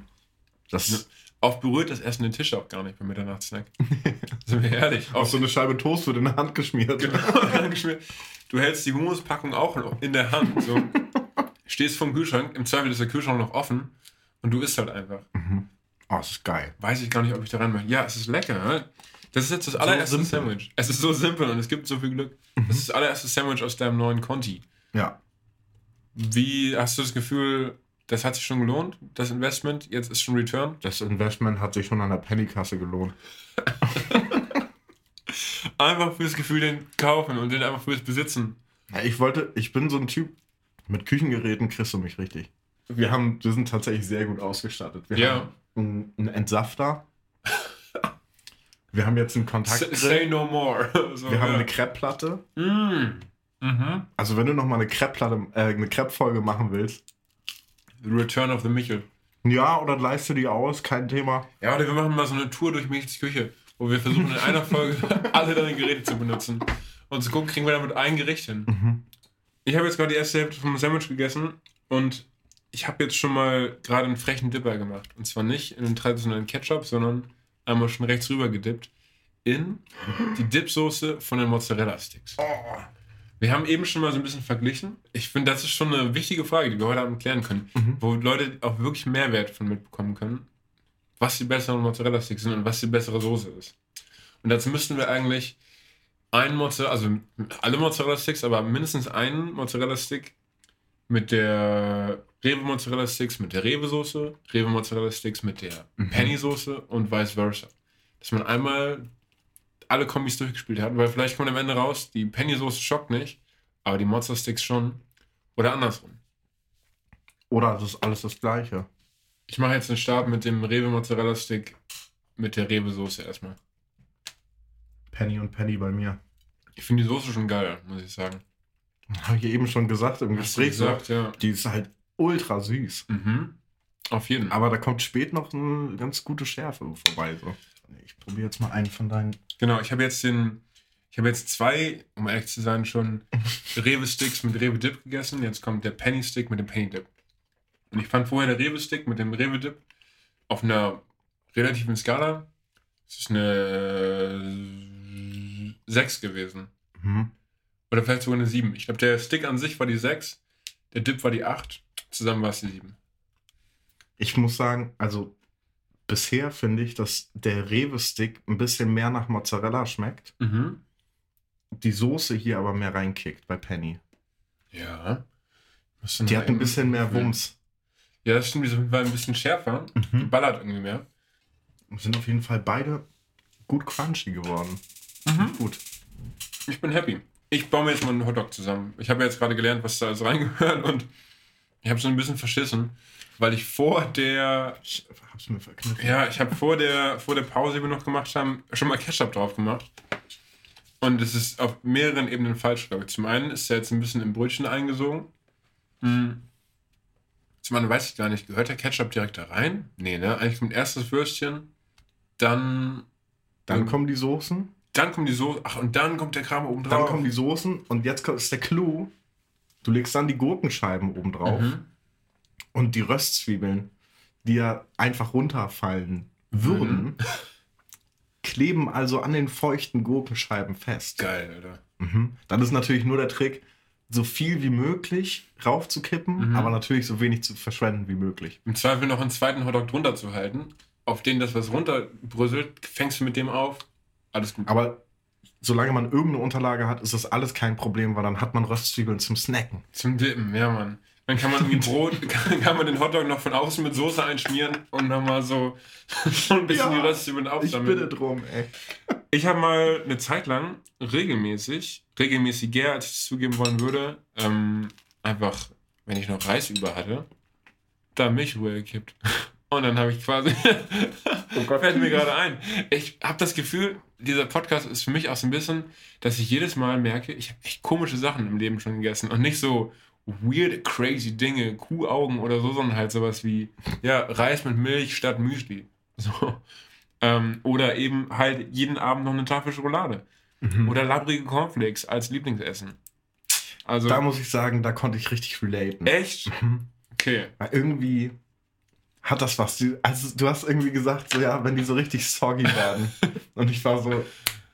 Das Oft berührt das Essen den Tisch auch gar nicht beim Mitternachtssnack. Sind wir ehrlich. auch so eine Scheibe Toast wird in der Hand geschmiert. Genau, angeschmiert. Du hältst die Humuspackung auch noch in der Hand. So. Stehst vom Kühlschrank, im Zweifel ist der Kühlschrank noch offen und du isst halt einfach. Oh, das ist geil. Weiß ich gar nicht, ob ich da rein möchte. Ja, es ist lecker. Ne? Das ist jetzt das allererste simpel. Sandwich. Es ist so simpel und es gibt so viel Glück. Das ist das allererste Sandwich aus deinem neuen Conti. Ja. Wie hast du das Gefühl, das hat sich schon gelohnt, das Investment? Jetzt ist schon Return? Das Investment hat sich schon an der Pennykasse gelohnt. Einfach fürs Gefühl den kaufen und den einfach fürs Besitzen. Ja, ich wollte, ich bin so ein Typ, mit Küchengeräten kriegst du mich richtig. Wir haben, wir sind tatsächlich sehr gut ausgestattet. Wir Ja. haben einen, einen Entsafter. Wir haben jetzt einen Say, Kontaktgrill. say no more. So, Wir haben ja. eine Crepe-Platte. Mm. Mhm. Also wenn du noch mal eine äh, eine Crepe-Folge machen willst, Return of the Michel. ja, oder leist du die aus, kein Thema. Ja, oder wir machen mal so eine Tour durch Michels Küche, wo wir versuchen in einer Folge alle deine Geräte zu benutzen. Und zu gucken, kriegen wir damit ein Gericht hin. Mhm. Ich habe jetzt gerade die erste Hälfte vom Sandwich gegessen und ich habe jetzt schon mal gerade einen frechen Dipper gemacht. Und zwar nicht in den traditionellen Ketchup, sondern einmal schon rechts rüber gedippt in die Dipsoße von den Mozzarella-Sticks. Wir haben eben schon mal so ein bisschen verglichen. Ich finde, das ist schon eine wichtige Frage, die wir heute Abend klären können, Mhm. wo Leute auch wirklich Mehrwert von mitbekommen können, was die besseren Mozzarella-Sticks sind und was die bessere Soße ist. Und dazu müssten wir eigentlich einen Mozzarella, also alle Mozzarella-Sticks, aber mindestens einen Mozzarella-Stick mit der Rewe-Mozzarella-Sticks, mit der Rewe-Soße, Rewe-Mozzarella-Sticks mit der Mhm. Penny-Soße und vice versa. Dass man einmal alle Kombis durchgespielt hat, weil vielleicht kommt am Ende raus, die Penny-Soße schockt nicht, aber die Mozzarella-Sticks schon. Oder andersrum. Oder das ist alles das Gleiche. Ich mache jetzt einen Start mit dem Rewe-Mozzarella-Stick mit der Rewe-Soße erstmal. Penny und Penny bei mir. Ich finde die Soße schon geil, muss ich sagen. Habe ich eben schon gesagt im Hast Gespräch. gesagt, ja. Die ist halt ultra süß. Mhm. Auf jeden Fall. Aber da kommt spät noch eine ganz gute Schärfe vorbei. So. Ich probiere jetzt mal einen von deinen. Genau, ich habe jetzt den Ich habe jetzt zwei, um ehrlich zu sein, schon Rewe-Sticks mit Rewe-Dip gegessen. Jetzt kommt der Penny-Stick mit dem Penny-Dip. Und ich fand vorher der Rewe-Stick mit dem Rewe-Dip auf einer relativen Skala. Es ist eine 6 gewesen. Mhm. Oder vielleicht sogar eine 7. Ich glaube, der Stick an sich war die 6, der Dip war die 8, zusammen war es die 7. Ich muss sagen, also bisher finde ich, dass der Rewe-Stick ein bisschen mehr nach Mozzarella schmeckt. Mhm. Die Soße hier aber mehr reinkickt bei Penny. Ja. Die hat ein bisschen mehr Wumms. Ja, das stimmt, die war ein bisschen schärfer. Die Mhm. ballert irgendwie mehr. Sind auf jeden Fall beide gut crunchy geworden. Mhm. Gut. Ich bin happy. Ich baue mir jetzt mal einen Hotdog zusammen. Ich habe jetzt gerade gelernt, was da alles reingehört und ich habe so ein bisschen verschissen, weil ich vor der, Ich hab's mir verkniffen. ja, ich habe vor der, vor der Pause, die wir noch gemacht haben, schon mal Ketchup drauf gemacht. Und es ist auf mehreren Ebenen falsch, glaube ich. Zum einen ist er jetzt ein bisschen im Brötchen eingesogen. Hm. Zum anderen weiß ich gar nicht, gehört der Ketchup direkt da rein? Nee, ne? Eigentlich kommt erst das Würstchen, dann, Dann Mhm. kommen die Soßen. dann kommt die Soße, ach, und dann kommt der Kram oben drauf. Dann kommen die Soßen. Und jetzt kommt- ist der Clou. Du legst dann die Gurkenscheiben oben drauf. Mhm. Und die Röstzwiebeln, die ja einfach runterfallen würden, Mhm. kleben also an den feuchten Gurkenscheiben fest. Geil, Alter. Mhm. Dann ist natürlich nur der Trick, so viel wie möglich raufzukippen, Mhm. aber natürlich so wenig zu verschwenden wie möglich. Im Zweifel noch einen zweiten Hotdog drunter zu halten, auf den das was runterbröselt, fängst du mit dem auf. Alles gut. Aber solange man irgendeine Unterlage hat, ist das alles kein Problem, weil dann hat man Röstzwiebeln zum Snacken. Zum Dippen, ja, Mann. Dann kann man irgendwie Brot, kann, kann man den Hotdog noch von außen mit Soße einschmieren und nochmal so, so ein bisschen Ja, die Röstzwiebeln Ich aufsammeln. bitte drum, ey. Ich habe mal eine Zeit lang regelmäßig, regelmäßiger, als ich es zugeben wollen würde, ähm, einfach, wenn ich noch Reis über hatte, da Milch rüber gekippt. Und dann habe ich quasi, Oh Gott. fällt mir gerade ein, ich habe das Gefühl, dieser Podcast ist für mich auch so ein bisschen, dass ich jedes Mal merke, ich habe echt komische Sachen im Leben schon gegessen und nicht so weird, crazy Dinge, Kuhaugen oder so, sondern halt sowas wie, ja, Reis mit Milch statt Müsli. So. Ähm, oder eben halt jeden Abend noch eine Tafel Schokolade. Mhm. Oder labrige Cornflakes als Lieblingsessen. Also, Da muss ich sagen, da konnte ich richtig relaten. echt? Mhm. Okay. Weil irgendwie hat das was. Du- Also du hast irgendwie gesagt, so ja, wenn die so richtig soggy werden. Und ich war so,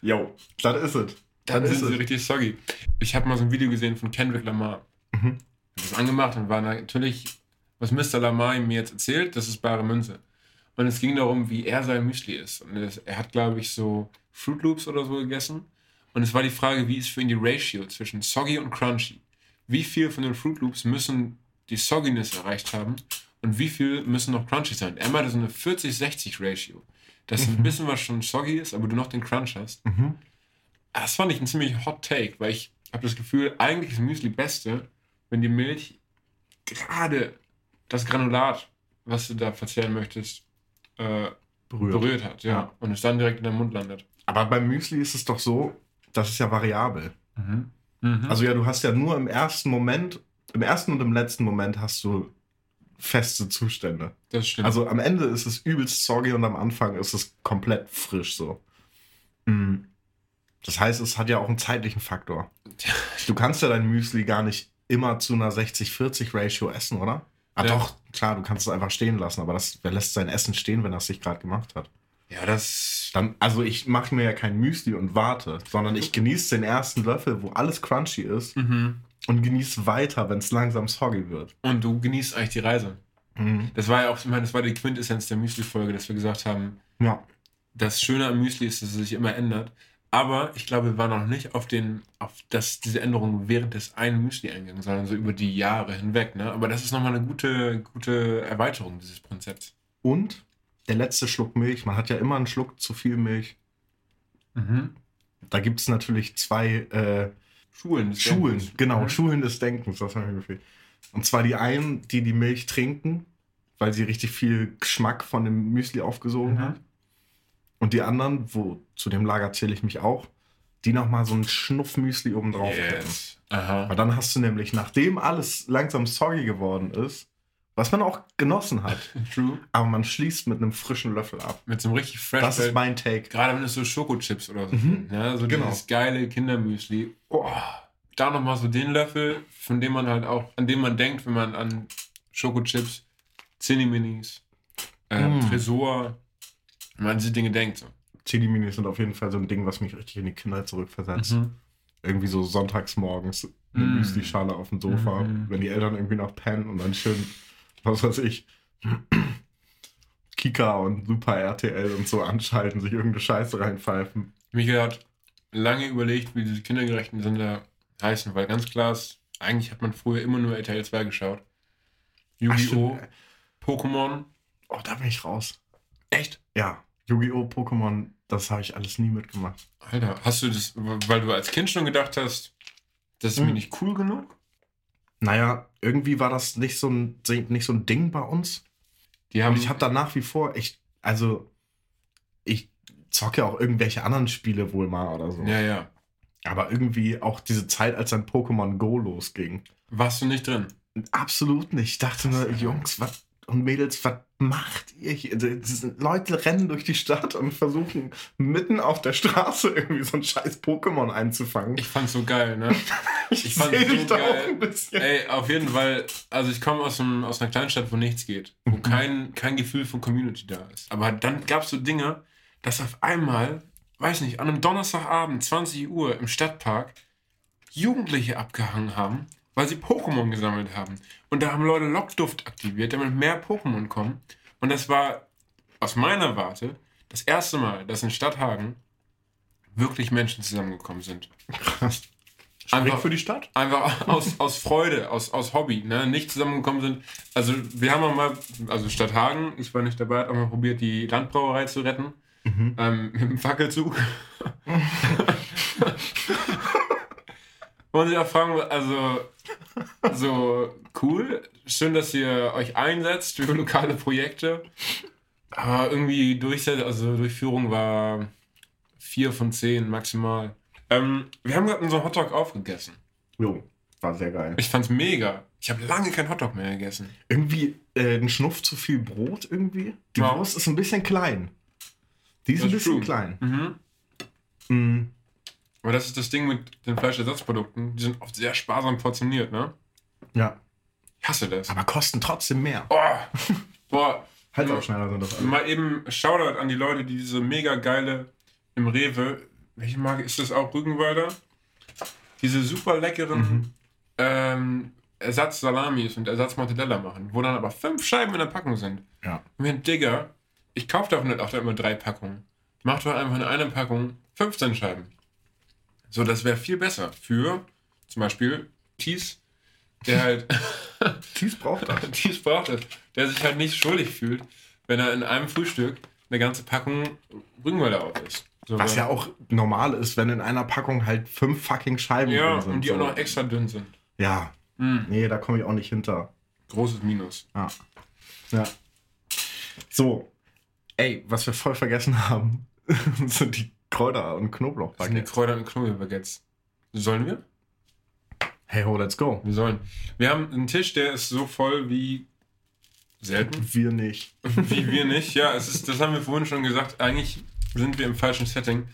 yo, das ist es. Dann sind ist sie es. richtig soggy. Ich habe mal so ein Video gesehen von Kendrick Lamar. Mhm. Hab das angemacht und war natürlich, was Mr. Lamar mir jetzt erzählt, das ist bare Münze. Und es ging darum, wie er sein Müsli isst. Und er hat, glaube ich, so Fruit Loops oder so gegessen. Und es war die Frage, wie ist für ihn die Ratio zwischen soggy und crunchy? Wie viel von den Fruit Loops müssen die Sogginess erreicht haben und wie viel müssen noch crunchy sein? Er meinte so eine 40-60 Ratio. Dass ein bisschen was schon soggy ist, aber du noch den Crunch hast. Mhm. Das fand ich ein ziemlich hot Take, weil ich habe das Gefühl, eigentlich ist Müsli beste, wenn die Milch gerade das Granulat, was du da verzehren möchtest, äh, Berührt. berührt hat, ja. Ja. Und es dann direkt in deinem Mund landet. Aber beim Müsli ist es doch so, das ist ja variabel. Mhm. Also ja, du hast ja nur im ersten Moment, im ersten und im letzten Moment hast du feste Zustände. das stimmt. Also am Ende ist es übelst soggy und am Anfang ist es komplett frisch so. Mm. Das heißt, es hat ja auch einen zeitlichen Faktor. Du kannst ja dein Müsli gar nicht immer zu einer 60-40-Ratio essen, oder? Ah Ja. doch, klar, du kannst es einfach stehen lassen, aber das, wer lässt sein Essen stehen, wenn er es sich gerade gemacht hat? ja, das. Dann, also ich mache mir ja kein Müsli und warte, sondern ich genieße den ersten Löffel, wo alles crunchy ist Mhm. Und genieße weiter, wenn es langsam soggy wird. Und du genießt eigentlich die Reise. Mhm. Das war ja auch, ich meine, das war die Quintessenz der Müsli-Folge, dass wir gesagt haben, Ja. das Schöne am Müsli ist, dass es sich immer ändert. Aber ich glaube, wir waren noch nicht auf, den, auf das, diese Änderung während des einen Müsli eingegangen, sondern so über die Jahre hinweg. Ne? Aber das ist nochmal eine gute, gute Erweiterung dieses Konzepts. Und der letzte Schluck Milch, man hat ja immer einen Schluck zu viel Milch. Da gibt es natürlich zwei äh, Schulen. des Schulen, Denkens. genau, Mhm. Schulen des Denkens, das habe ich mir gefehlt. Und zwar die einen, die die Milch trinken, weil sie richtig viel Geschmack von dem Müsli aufgesogen Mhm. hat. Und die anderen, wo zu dem Lager zähle ich mich auch, die nochmal so einen Schnuff Müsli oben drauf Yes. Aha. Weil dann hast du nämlich, nachdem alles langsam soggy geworden ist was man auch genossen hat. True. Aber man schließt mit einem frischen Löffel ab. Mit so einem richtig fresh. Das ist mein Take. Gerade wenn es so Schokochips oder so Mhm. sind. Ja, so Genau. dieses geile Kindermüsli. Oh, da nochmal so den Löffel, von dem man halt auch, an dem man denkt, wenn man an Schokochips, Zinni-Minis, äh, Mm. Tresor, wenn man an diese Dinge denkt. So. Chili Minis sind auf jeden Fall so ein Ding, was mich richtig in die Kindheit zurückversetzt. Mhm. Irgendwie so sonntags morgens eine Mm. Müsli-Schale auf dem Sofa, Mhm. wenn die Eltern irgendwie noch pennen und dann schön, was weiß ich, Kika und Super RTL und so anschalten, sich irgendeine Scheiße reinpfeifen. Michael hat lange überlegt, wie diese kindergerechten Sender heißen, weil ganz klar ist, eigentlich hat man früher immer nur RTL 2 geschaut. Yu-Gi-Oh!. Pokémon. Oh, da bin ich raus. Echt? Ja, Yu-Gi-Oh! Pokémon, das habe ich alles nie mitgemacht. Alter, hast du das, weil du als Kind schon gedacht hast, das ist mir Mhm. nicht cool genug? Naja, irgendwie war das nicht so ein, nicht so ein Ding bei uns. Die haben, Und ich habe da nach wie vor echt, also ich zocke auch irgendwelche anderen Spiele wohl mal oder so. ja, ja. Aber irgendwie auch diese Zeit, als dann Pokémon Go losging. Warst du nicht drin? Absolut nicht. Ich dachte nur, Jungs was, und Mädels, was macht ihr hier? Diese Leute rennen durch die Stadt und versuchen mitten auf der Straße irgendwie so ein scheiß Pokémon einzufangen. Ich fand's so geil, ne? ich fand's seh so da geil. auch ein bisschen. Ey, auf jeden Fall, also ich komme aus, einem- aus einer Kleinstadt, wo nichts geht, wo Mhm. kein, kein Gefühl von Community da ist. Aber dann gab's so Dinge, dass auf einmal, weiß nicht, an einem Donnerstagabend, 20 Uhr im Stadtpark, Jugendliche abgehangen haben, weil sie Pokémon gesammelt haben. Und da haben Leute Lockduft aktiviert, damit mehr Pokémon kommen. Und das war aus meiner Warte das erste Mal, dass in Stadthagen wirklich Menschen zusammengekommen sind. Krass. Einfach- für die Stadt? einfach aus, aus Freude, aus, aus Hobby, ne? nicht zusammengekommen sind. Also wir haben auch mal, also Stadt Hagen, ich war nicht dabei, hat auch mal probiert, die Landbrauerei zu retten. Mhm. Ähm, mit dem Fackelzug. Wollen Sie auch fragen, also so cool, schön, dass ihr euch einsetzt für lokale Projekte. Aber irgendwie Durchsatz, also Durchführung war vier von zehn maximal. Ähm, wir haben gerade unseren Hotdog aufgegessen. Jo, war sehr geil. Ich fand's mega. Ich habe lange kein Hotdog mehr gegessen. Irgendwie äh, ein Schnuff zu viel Brot irgendwie. Die. Wurst ist ein bisschen klein. Die ist Das ein ist bisschen true. klein. Mhm. Mhm. Aber das ist das Ding mit den Fleischersatzprodukten. Die sind oft sehr sparsam portioniert, ne? Ja. Ich hasse das. Aber kosten trotzdem mehr. Oh, boah. Halsaufschneider sind das alle. Mal eben Shoutout an die Leute, die diese mega geile im Rewe, welche Marke ist das auch? Rügenwalder? Diese super leckeren Mhm. ähm, Ersatz-Salamis und Ersatz-Mortadella machen, wo dann aber fünf Scheiben in der Packung sind. Ja. Und mir, Digga, ich kaufe davon halt auch da immer drei Packungen. Mach doch einfach in einer Packung 15 Scheiben. So, das wäre viel besser für zum Beispiel Thies, der halt Cheese braucht das. Thies braucht es, der sich halt nicht schuldig fühlt, wenn er in einem Frühstück eine ganze Packung Rügenwalder auf ist. So, Was ja auch normal ist, wenn in einer Packung halt fünf fucking Scheiben Ja, drin sind. und die so. auch noch extra dünn sind. Ja, Hm, nee, da komme ich auch nicht hinter. großes Minus. Ja. ja. So. Ey, was wir voll vergessen haben, sind die Kräuter- und Das sind die Knoblauchbaguettes. Kräuter- und Knoblauchbaguettes. Sollen wir? Hey ho, let's go. Wir sollen. Wir haben einen Tisch, der ist so voll wie selten. Wir nicht. wie wir nicht. Ja, es ist, das haben wir vorhin schon gesagt. Eigentlich sind wir im falschen Setting.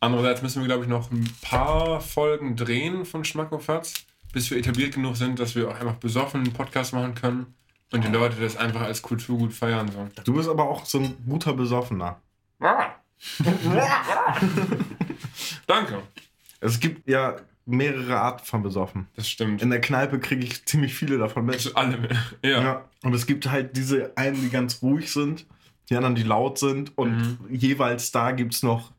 Andererseits müssen wir, glaube ich, noch ein paar Folgen drehen von Schmackofatz, bis wir etabliert genug sind, dass wir auch einfach besoffen einen Podcast machen können und die Leute das einfach als Kulturgut feiern sollen. Du bist aber auch so ein guter Besoffener. Danke. Es gibt ja mehrere Arten von besoffen. Das stimmt. In der Kneipe kriege ich ziemlich viele davon mit. Alle. Ja. Ja. Und es gibt halt diese einen, die ganz ruhig sind, die anderen, die laut sind und Mhm. jeweils da gibt es noch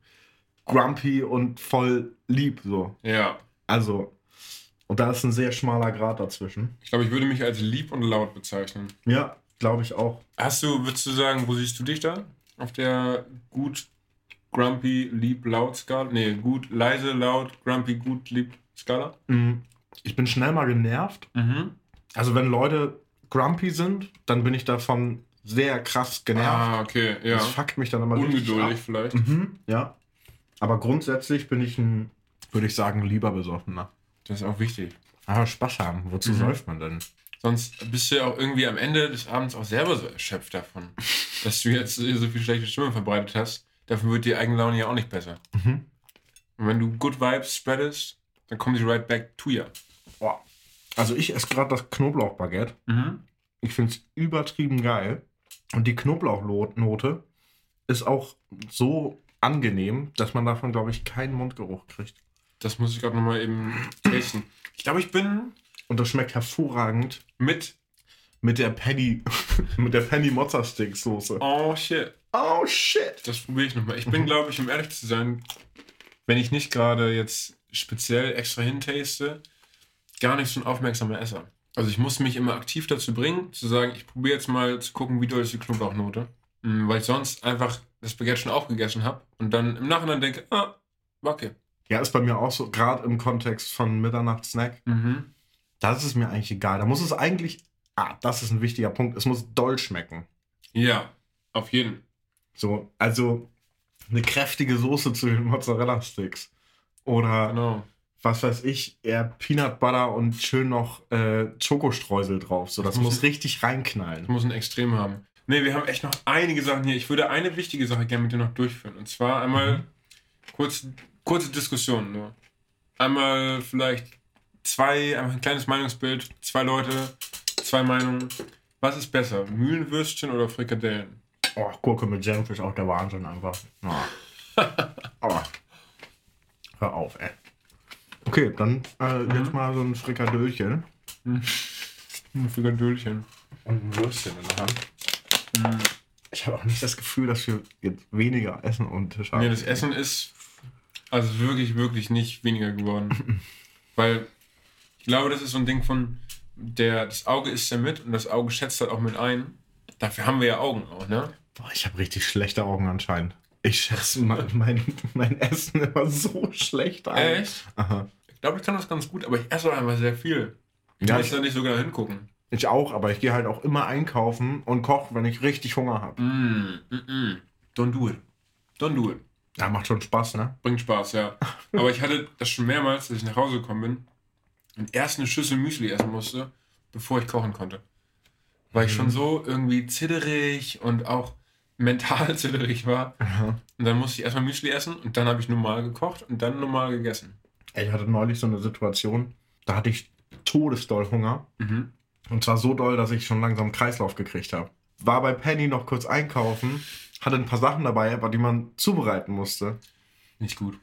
grumpy und voll lieb so. ja. Also, und da ist ein sehr schmaler Grad dazwischen. Ich glaube, ich würde mich als lieb und laut bezeichnen. Ja, glaube ich auch. Hast du, würdest du sagen, wo siehst du dich da? Auf der gut, grumpy, lieb, laut Skala? Nee, gut, leise, laut, grumpy, gut, lieb Skala? Mhm. Ich bin schnell mal genervt. Mhm. Also, wenn Leute grumpy sind, dann bin ich davon sehr krass genervt. Ah, okay, ja. Das fuckt mich dann immer Ungeduldig vielleicht. Mhm, ja. Aber grundsätzlich bin ich ein, würde ich sagen, lieber besoffener. Das ist auch wichtig. Aber Spaß haben. Wozu Mhm. säuft man denn? Sonst bist du ja auch irgendwie am Ende des Abends auch selber so erschöpft davon, dass du jetzt so viel schlechte Stimme verbreitet hast. Dafür wird die eigene Laune ja auch nicht besser. Mhm. Und wenn du Good Vibes spreadest, dann kommen die right back to you. Boah. Also ich esse gerade das Knoblauchbaguette. Mhm. Ich finde es übertrieben geil. Und die Knoblauchnote ist auch so angenehm, dass man davon, glaube ich, keinen Mundgeruch kriegt. Das muss ich gerade nochmal eben tasten. Ich glaube, ich bin Und das schmeckt hervorragend mit. Mit der Penny, mit der Penny Mozza Stick Soße. Oh shit. Oh shit. Das probiere ich nochmal. Ich bin, glaube ich, um ehrlich zu sein, wenn ich nicht gerade jetzt speziell extra hintaste, gar nicht so ein aufmerksamer Esser. Also ich muss mich immer aktiv dazu bringen, zu sagen, ich probiere jetzt mal zu gucken, wie doll ist die Knoblauchnote. Mm, Weil ich sonst einfach das Baguette schon aufgegessen habe und dann im Nachhinein denke, ah, okay. Ja, ist bei mir auch so, gerade im Kontext von Mitternachtssnack. Mhm. Da ist mir eigentlich egal. Da muss es eigentlich, ah, das ist ein wichtiger Punkt, es muss doll schmecken. Ja, auf jeden. So, also eine kräftige Soße zu den Mozzarella-Sticks. Oder Genau. was weiß ich, eher Peanut Butter und schön noch äh, Schokostreusel drauf. So, das Das muss- muss richtig Ich reinknallen. muss ein Extrem haben. Nee, wir haben echt noch einige Sachen hier. Ich würde eine wichtige Sache gerne mit dir noch durchführen. Und zwar einmal kurz, kurze Diskussion nur. Einmal vielleicht zwei, ein kleines Meinungsbild, zwei Leute, zwei Meinungen. Was ist besser, Mühlenwürstchen oder Frikadellen? Oh, Gurke mit Senf ist auch der Wahnsinn einfach. Oh. oh. Hör auf, ey. Okay, dann äh, jetzt mal so ein Frikadöllchen Ein Frikadellchen. und ein Würstchen in der Hand. Ich habe auch nicht das Gefühl, dass wir jetzt weniger Essen und Tisch haben. Nee, das Essen ist also wirklich, wirklich nicht weniger geworden. Weil ich glaube, das ist so ein Ding von, der, das Auge isst ja mit und das Auge schätzt halt auch mit ein. Dafür haben wir ja Augen auch, ne? Boah, ich habe richtig schlechte Augen anscheinend. Ich schätze mein, mein, mein Essen immer so schlecht ein. Echt? Aha. Ich glaube, ich kann das ganz gut, aber ich esse auch einfach sehr viel. Ich Ja, muss ich- da nicht so genau hingucken. Ich auch, aber ich gehe halt auch immer einkaufen und koche, wenn ich richtig Hunger habe. Mm, mm, mm. Don't do it. Don't do it. Ja, macht schon Spaß, ne? Bringt Spaß, ja. Aber ich hatte das schon mehrmals, dass ich nach Hause gekommen bin und erst eine Schüssel Müsli essen musste, bevor ich kochen konnte. Weil ich schon so irgendwie zitterig und auch mental zitterig war. Und dann musste ich erstmal Müsli essen und dann habe ich normal gekocht und dann normal gegessen. Ich hatte neulich so eine Situation, da hatte ich todesdoll Hunger. Mhm. Und zwar so doll, dass ich schon langsam einen Kreislauf gekriegt habe. War bei Penny noch kurz einkaufen, hatte ein paar Sachen dabei, aber die man zubereiten musste. Nicht gut.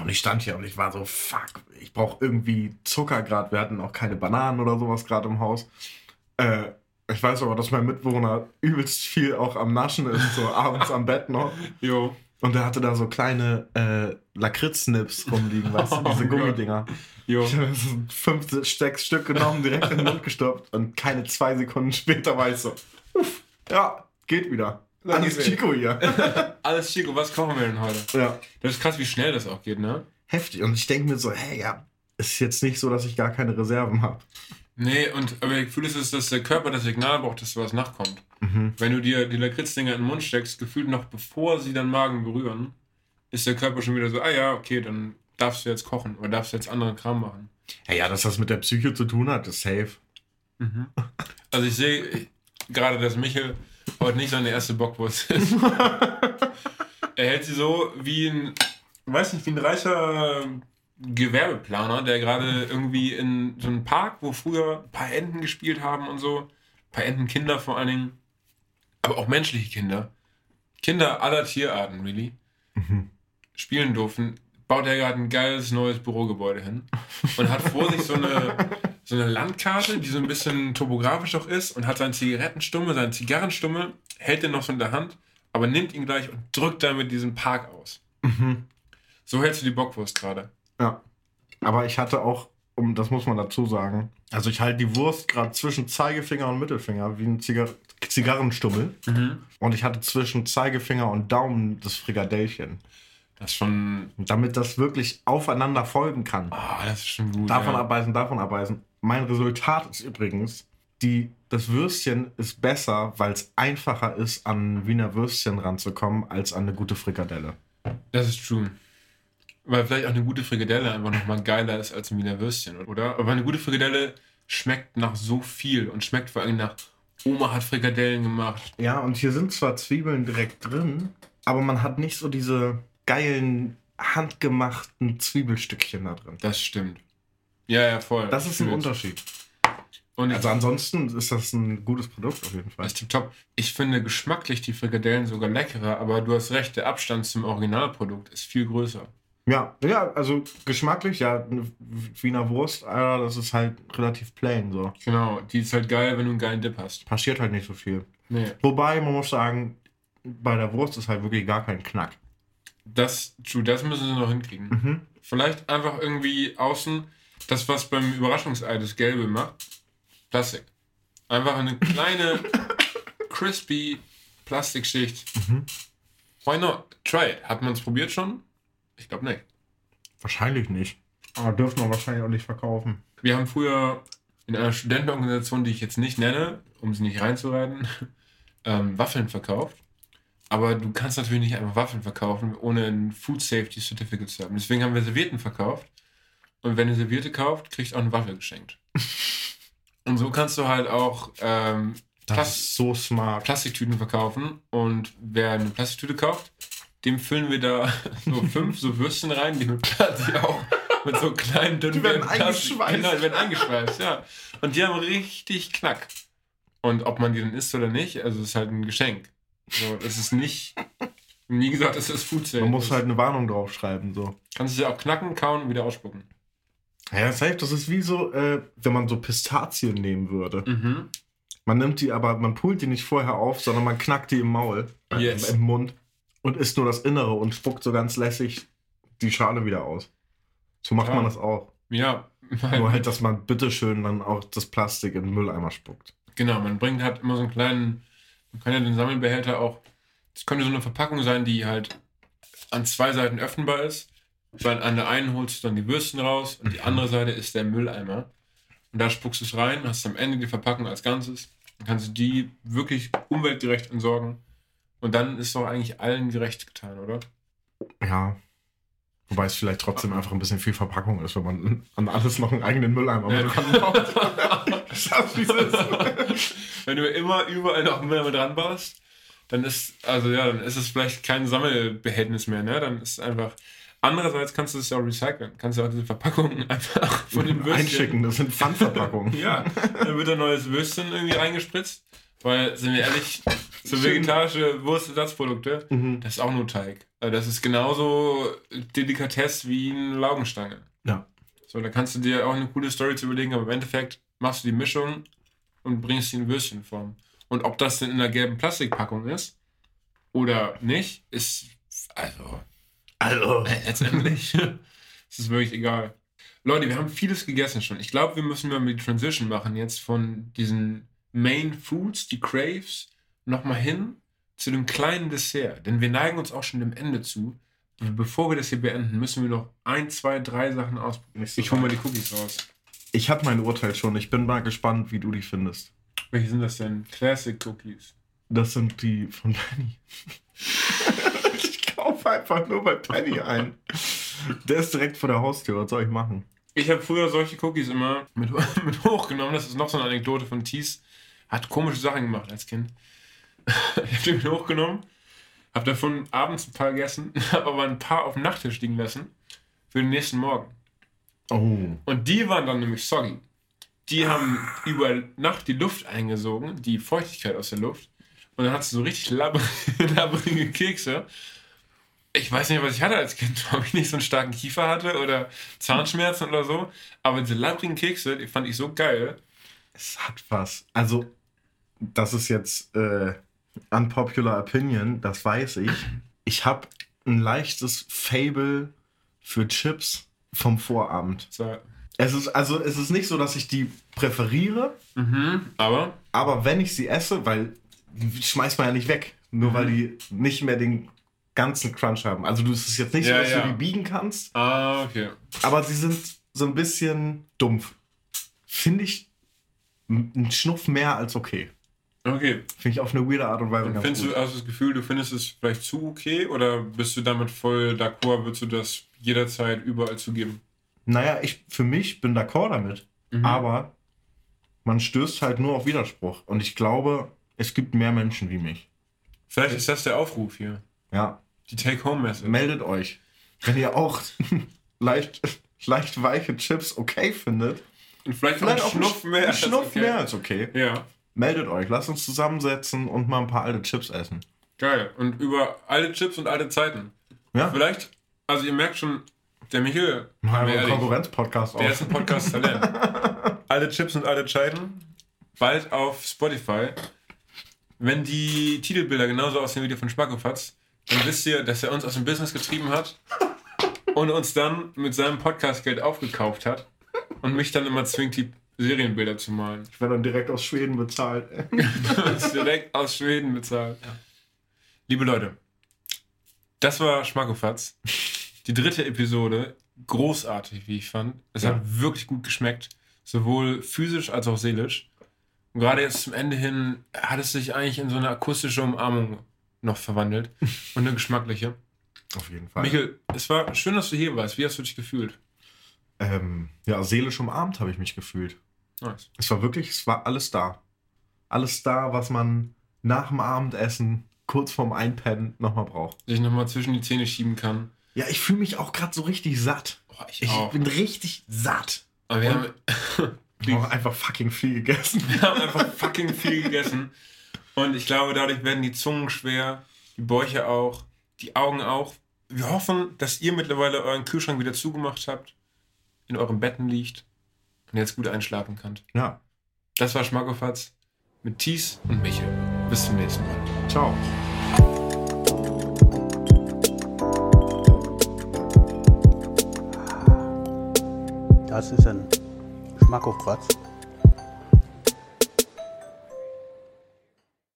Und ich stand hier und ich war so, fuck, ich brauche irgendwie Zucker gerade. Wir hatten auch keine Bananen oder sowas gerade im Haus. Äh, ich weiß aber, dass mein Mitbewohner übelst viel auch am Naschen ist, so abends am Bett noch. Jo. Und er hatte da so kleine äh, Lakritz-Nips rumliegen, weißt du, diese Oh Gott. Gummidinger. Jo. Ich habe so fünf, sechs Stück genommen, direkt in den Mund gestopft und keine zwei Sekunden später war ich so, uff, ja, geht wieder. Alles Chico hier. Alles Chico, was kochen wir denn heute? ja. Das ist krass, wie schnell das auch geht, ne? Heftig. Und ich denke mir so, hey, ja, ist jetzt nicht so, dass ich gar keine Reserven habe. Nee, und aber ich fühle es, ist, dass der Körper das Signal braucht, dass was nachkommt. Mhm. Wenn du dir die Lakritzdinger in den Mund steckst, gefühlt noch bevor sie deinen Magen berühren, ist der Körper schon wieder so, ah ja, okay, dann darfst du jetzt kochen oder darfst du jetzt andere Kram machen. Ja, ja, dass das mit der Psyche zu tun hat, ist safe. Also ich sehe gerade, dass Michel heute nicht seine erste Bockwurst ist. er hält sie so wie ein, weiß nicht, wie ein reicher Gewerbeplaner, der gerade irgendwie in so einem Park, wo früher ein paar Enten gespielt haben und so, ein paar Entenkinder vor allen Dingen, aber auch menschliche Kinder, Kinder aller Tierarten, really, spielen durften, baut er gerade ein geiles neues Bürogebäude hin und hat vor sich so eine, so eine Landkarte, die so ein bisschen topografisch auch ist und hat seinen Zigarettenstummel, seinen Zigarrenstummel, hält den noch so in der Hand, aber nimmt ihn gleich und drückt damit diesen Park aus. So hältst du die Bockwurst gerade. Ja. Aber ich hatte auch, um das muss man dazu sagen, also ich halte die Wurst gerade zwischen Zeigefinger und Mittelfinger wie ein Zigar Zigarrenstummel. Und ich hatte zwischen Zeigefinger und Daumen das Frikadellchen. Das ist schon, damit das wirklich aufeinander folgen kann. ah, das ist schon gut. Davon ja. abbeißen, davon abbeißen. Mein Resultat ist übrigens, die, das Würstchen ist besser, weil es einfacher ist, an Wiener Würstchen ranzukommen, als an eine gute Frikadelle. Das ist true. Weil vielleicht auch eine gute Frikadelle einfach nochmal geiler ist als ein Wiener Würstchen, oder? Aber eine gute Frikadelle schmeckt nach so viel und schmeckt vor allem nach Oma hat Frikadellen gemacht. Ja, und hier sind zwar Zwiebeln direkt drin, aber man hat nicht so diese geilen, handgemachten Zwiebelstückchen da drin. Das stimmt. Ja, ja, voll. Das ist ein. Unterschied. Und Also ansonsten ist das ein gutes Produkt auf jeden Fall. Das ist top. Ich finde geschmacklich die Frikadellen sogar leckerer, aber du hast recht, der Abstand zum Originalprodukt ist viel größer. Ja, ja, also geschmacklich, ja, Wiener Wurst, Alter, das ist halt relativ plain so. Genau, die ist halt geil, wenn du einen geilen Dip hast. Passiert halt nicht so viel. Nee, Wobei, man muss sagen, bei der Wurst ist halt wirklich gar kein Knack. das, true, das müssen sie noch hinkriegen. Mhm. Vielleicht einfach irgendwie außen das, was beim Überraschungsei das Gelbe macht, Plastik. Einfach eine kleine, crispy Plastikschicht. Mhm. Why not? Try it. Hat man es probiert schon? Ich glaube nicht. Wahrscheinlich nicht. Aber dürfen wir wahrscheinlich auch nicht verkaufen. Wir haben früher in einer Studentenorganisation, die ich jetzt nicht nenne, um sie nicht reinzureiten, ähm, Waffeln verkauft. Aber du kannst natürlich nicht einfach Waffeln verkaufen, ohne ein Food Safety Certificate zu haben. Deswegen haben wir Servietten verkauft. Und wenn ihr Serviette kauft, kriegt auch eine Waffel geschenkt. Und so kannst du halt auch ähm, Plas- so smart. Plastiktüten verkaufen. Und wer eine Plastiktüte kauft, dem füllen wir da so fünf so Würstchen rein, die mit Plastik auch mit so kleinen dünnen Die werden eingeschweißt. Genau, die werden eingeschweißt, ja. Und die haben richtig Knack. Und ob man die dann isst oder nicht, also es ist halt ein Geschenk. So, es ist nicht, wie gesagt, es ist Food Sale. Man muss halt eine Warnung draufschreiben, so. Kannst du sie auch knacken, kauen und wieder ausspucken. Ja, safe, das ist wie so, äh, wenn man so Pistazien nehmen würde. Mhm. Man nimmt die aber, man pult die nicht vorher auf, sondern man knackt die im Maul, äh, Yes. im Mund und isst nur das Innere und spuckt so ganz lässig die Schale wieder aus. So macht Ja. man das auch. Ja, Nur halt, dass man bitteschön dann auch das Plastik in den Mülleimer spuckt. Genau, man bringt halt immer so einen kleinen, man kann ja den Sammelbehälter auch, das könnte so eine Verpackung sein, die halt an zwei Seiten öffnbar ist. Weil an der einen holst du dann die Würstchen raus und die andere Seite ist der Mülleimer. Und da spuckst du es rein, hast am Ende die Verpackung als Ganzes. Dann kannst du die wirklich umweltgerecht entsorgen. Und dann ist doch eigentlich allen gerecht getan, oder? Ja. Wobei es vielleicht trotzdem einfach ein bisschen viel Verpackung ist, wenn man an alles noch einen eigenen Mülleimer Ja. baut. Schaffst. Wenn du immer überall noch Mülleimer dran baust, dann ist, also ja, dann ist es vielleicht kein Sammelbehältnis mehr, ne? Dann ist es einfach. Andererseits kannst du es ja auch recyceln. Kannst du auch diese Verpackungen einfach von den Würstchen. Einschicken, das sind Pfandverpackungen. Ja, dann wird ein neues Würstchen irgendwie reingespritzt. Weil, sind wir ehrlich, so vegetarische Wurstersatzprodukte, Mhm. das ist auch nur Teig. Also Das ist genauso Delikatesse wie eine Laugenstange. Ja. So, da kannst du dir auch eine coole Story zu überlegen, aber im Endeffekt machst du die Mischung und bringst sie in Würstchenform. Und ob das denn in einer gelben Plastikpackung ist oder nicht, ist also Also. letztendlich ist es wirklich egal. Leute, wir haben vieles gegessen schon. Ich glaube, wir müssen mal die Transition machen jetzt von diesen Main Foods, die Craves, nochmal hin zu dem kleinen Dessert. Denn wir neigen uns auch schon dem Ende zu. Bevor wir das hier beenden, müssen wir noch ein, zwei, drei Sachen ausprobieren. Ich hole mal die Cookies raus. Ich habe mein Urteil schon. Ich bin mal gespannt, wie du die findest. Welche sind das denn? Classic Cookies. Das sind die von Penny. ich kaufe einfach nur bei Penny ein. Der ist direkt vor der Haustür. Was soll ich machen? Ich habe früher solche Cookies immer mit, mit hochgenommen. Das ist noch so eine Anekdote von Thies. Hat komische Sachen gemacht als Kind. Ich habe die mit hochgenommen, habe davon abends ein paar gegessen, habe aber ein paar auf dem Nachttisch liegen lassen für den nächsten Morgen. Oh. Und die waren dann nämlich soggy. Die haben über Nacht die Luft eingesogen, die Feuchtigkeit aus der Luft. Und dann hast du so richtig labbrige Kekse. Ich weiß nicht, was ich hatte als Kind, ob ich nicht so einen starken Kiefer hatte oder Zahnschmerzen oder so. Aber diese labbrigen Kekse, die fand ich so geil. Es hat was. Also, das ist jetzt äh, unpopular opinion, das weiß ich. Ich habe ein leichtes Fable für Chips vom Vorabend. So. Es ist also, es ist nicht so, dass ich die präferiere, Mhm. Aber aber wenn ich sie esse, weil die schmeißt man ja nicht weg, nur weil die nicht mehr den ganzen Crunch haben. Also, du es ist jetzt nicht Ja, so, dass ja. du die biegen kannst, Ah, okay. aber sie sind so ein bisschen dumpf. Finde ich einen Schnuff mehr als okay. Okay. Finde ich auf eine weirde Art und Weise Und ganz findest gut. du, hast du das Gefühl, du findest es vielleicht zu okay oder bist du damit voll d'accord, würdest du das jederzeit überall zugeben? Naja, ich für mich bin d'accord damit. Mhm. Aber man stößt halt nur auf Widerspruch. Und ich glaube, es gibt mehr Menschen wie mich. Vielleicht ist das der Aufruf hier. Ja, Die Take-Home-Message. meldet euch. Wenn ihr auch leicht, leicht weiche Chips okay findet, Und vielleicht, vielleicht auch einen Schnuff mehr. Ein als Schnuff okay. mehr als okay. Ja, Meldet euch, lasst uns zusammensetzen und mal ein paar alte Chips essen. geil. Und über alte Chips und alte Zeiten. Ja, Vielleicht, also ihr merkt schon, der Michael, mal einen Konkurrenz-Podcast der auf. ist ein Podcast-Talent. alte Chips und alte Zeiten. Bald auf Spotify. Wenn die Titelbilder genauso aussehen wie die von Schmackofatz, dann wisst ihr, dass er uns aus dem Business getrieben hat und uns dann mit seinem Podcast-Geld aufgekauft hat und mich dann immer zwingt, die Serienbilder zu malen. Ich werde dann direkt aus Schweden bezahlt. direkt aus Schweden bezahlt. Liebe Leute, das war Schmackofatz. Die dritte Episode, großartig, wie ich fand. Es Ja. hat wirklich gut geschmeckt, sowohl physisch als auch seelisch. Und gerade jetzt zum Ende hin hat es sich eigentlich in so eine akustische Umarmung noch verwandelt und eine geschmackliche. Auf jeden Fall. Michael, es war schön, dass du hier warst. Wie hast du dich gefühlt? Ähm, ja, seelisch umarmt habe ich mich gefühlt. Nice. Es war wirklich, es war alles da. Alles da, was man nach dem Abendessen, kurz vorm Einpennen, nochmal braucht. Sich nochmal zwischen die Zähne schieben kann. Ja, ich fühle mich auch gerade so richtig satt. Boah, ich, Ich bin richtig satt. Aber wir Und- haben, einfach fucking viel gegessen. Wir haben einfach fucking viel gegessen. Und ich glaube, dadurch werden die Zungen schwer, die Bäuche auch, die Augen auch. Wir hoffen, dass ihr mittlerweile euren Kühlschrank wieder zugemacht habt, in euren Betten liegt und jetzt gut einschlafen könnt. Ja, Das war Schmackofatz mit Thies und Michel. Bis zum nächsten Mal. ciao. Das ist ein Schmackofatz.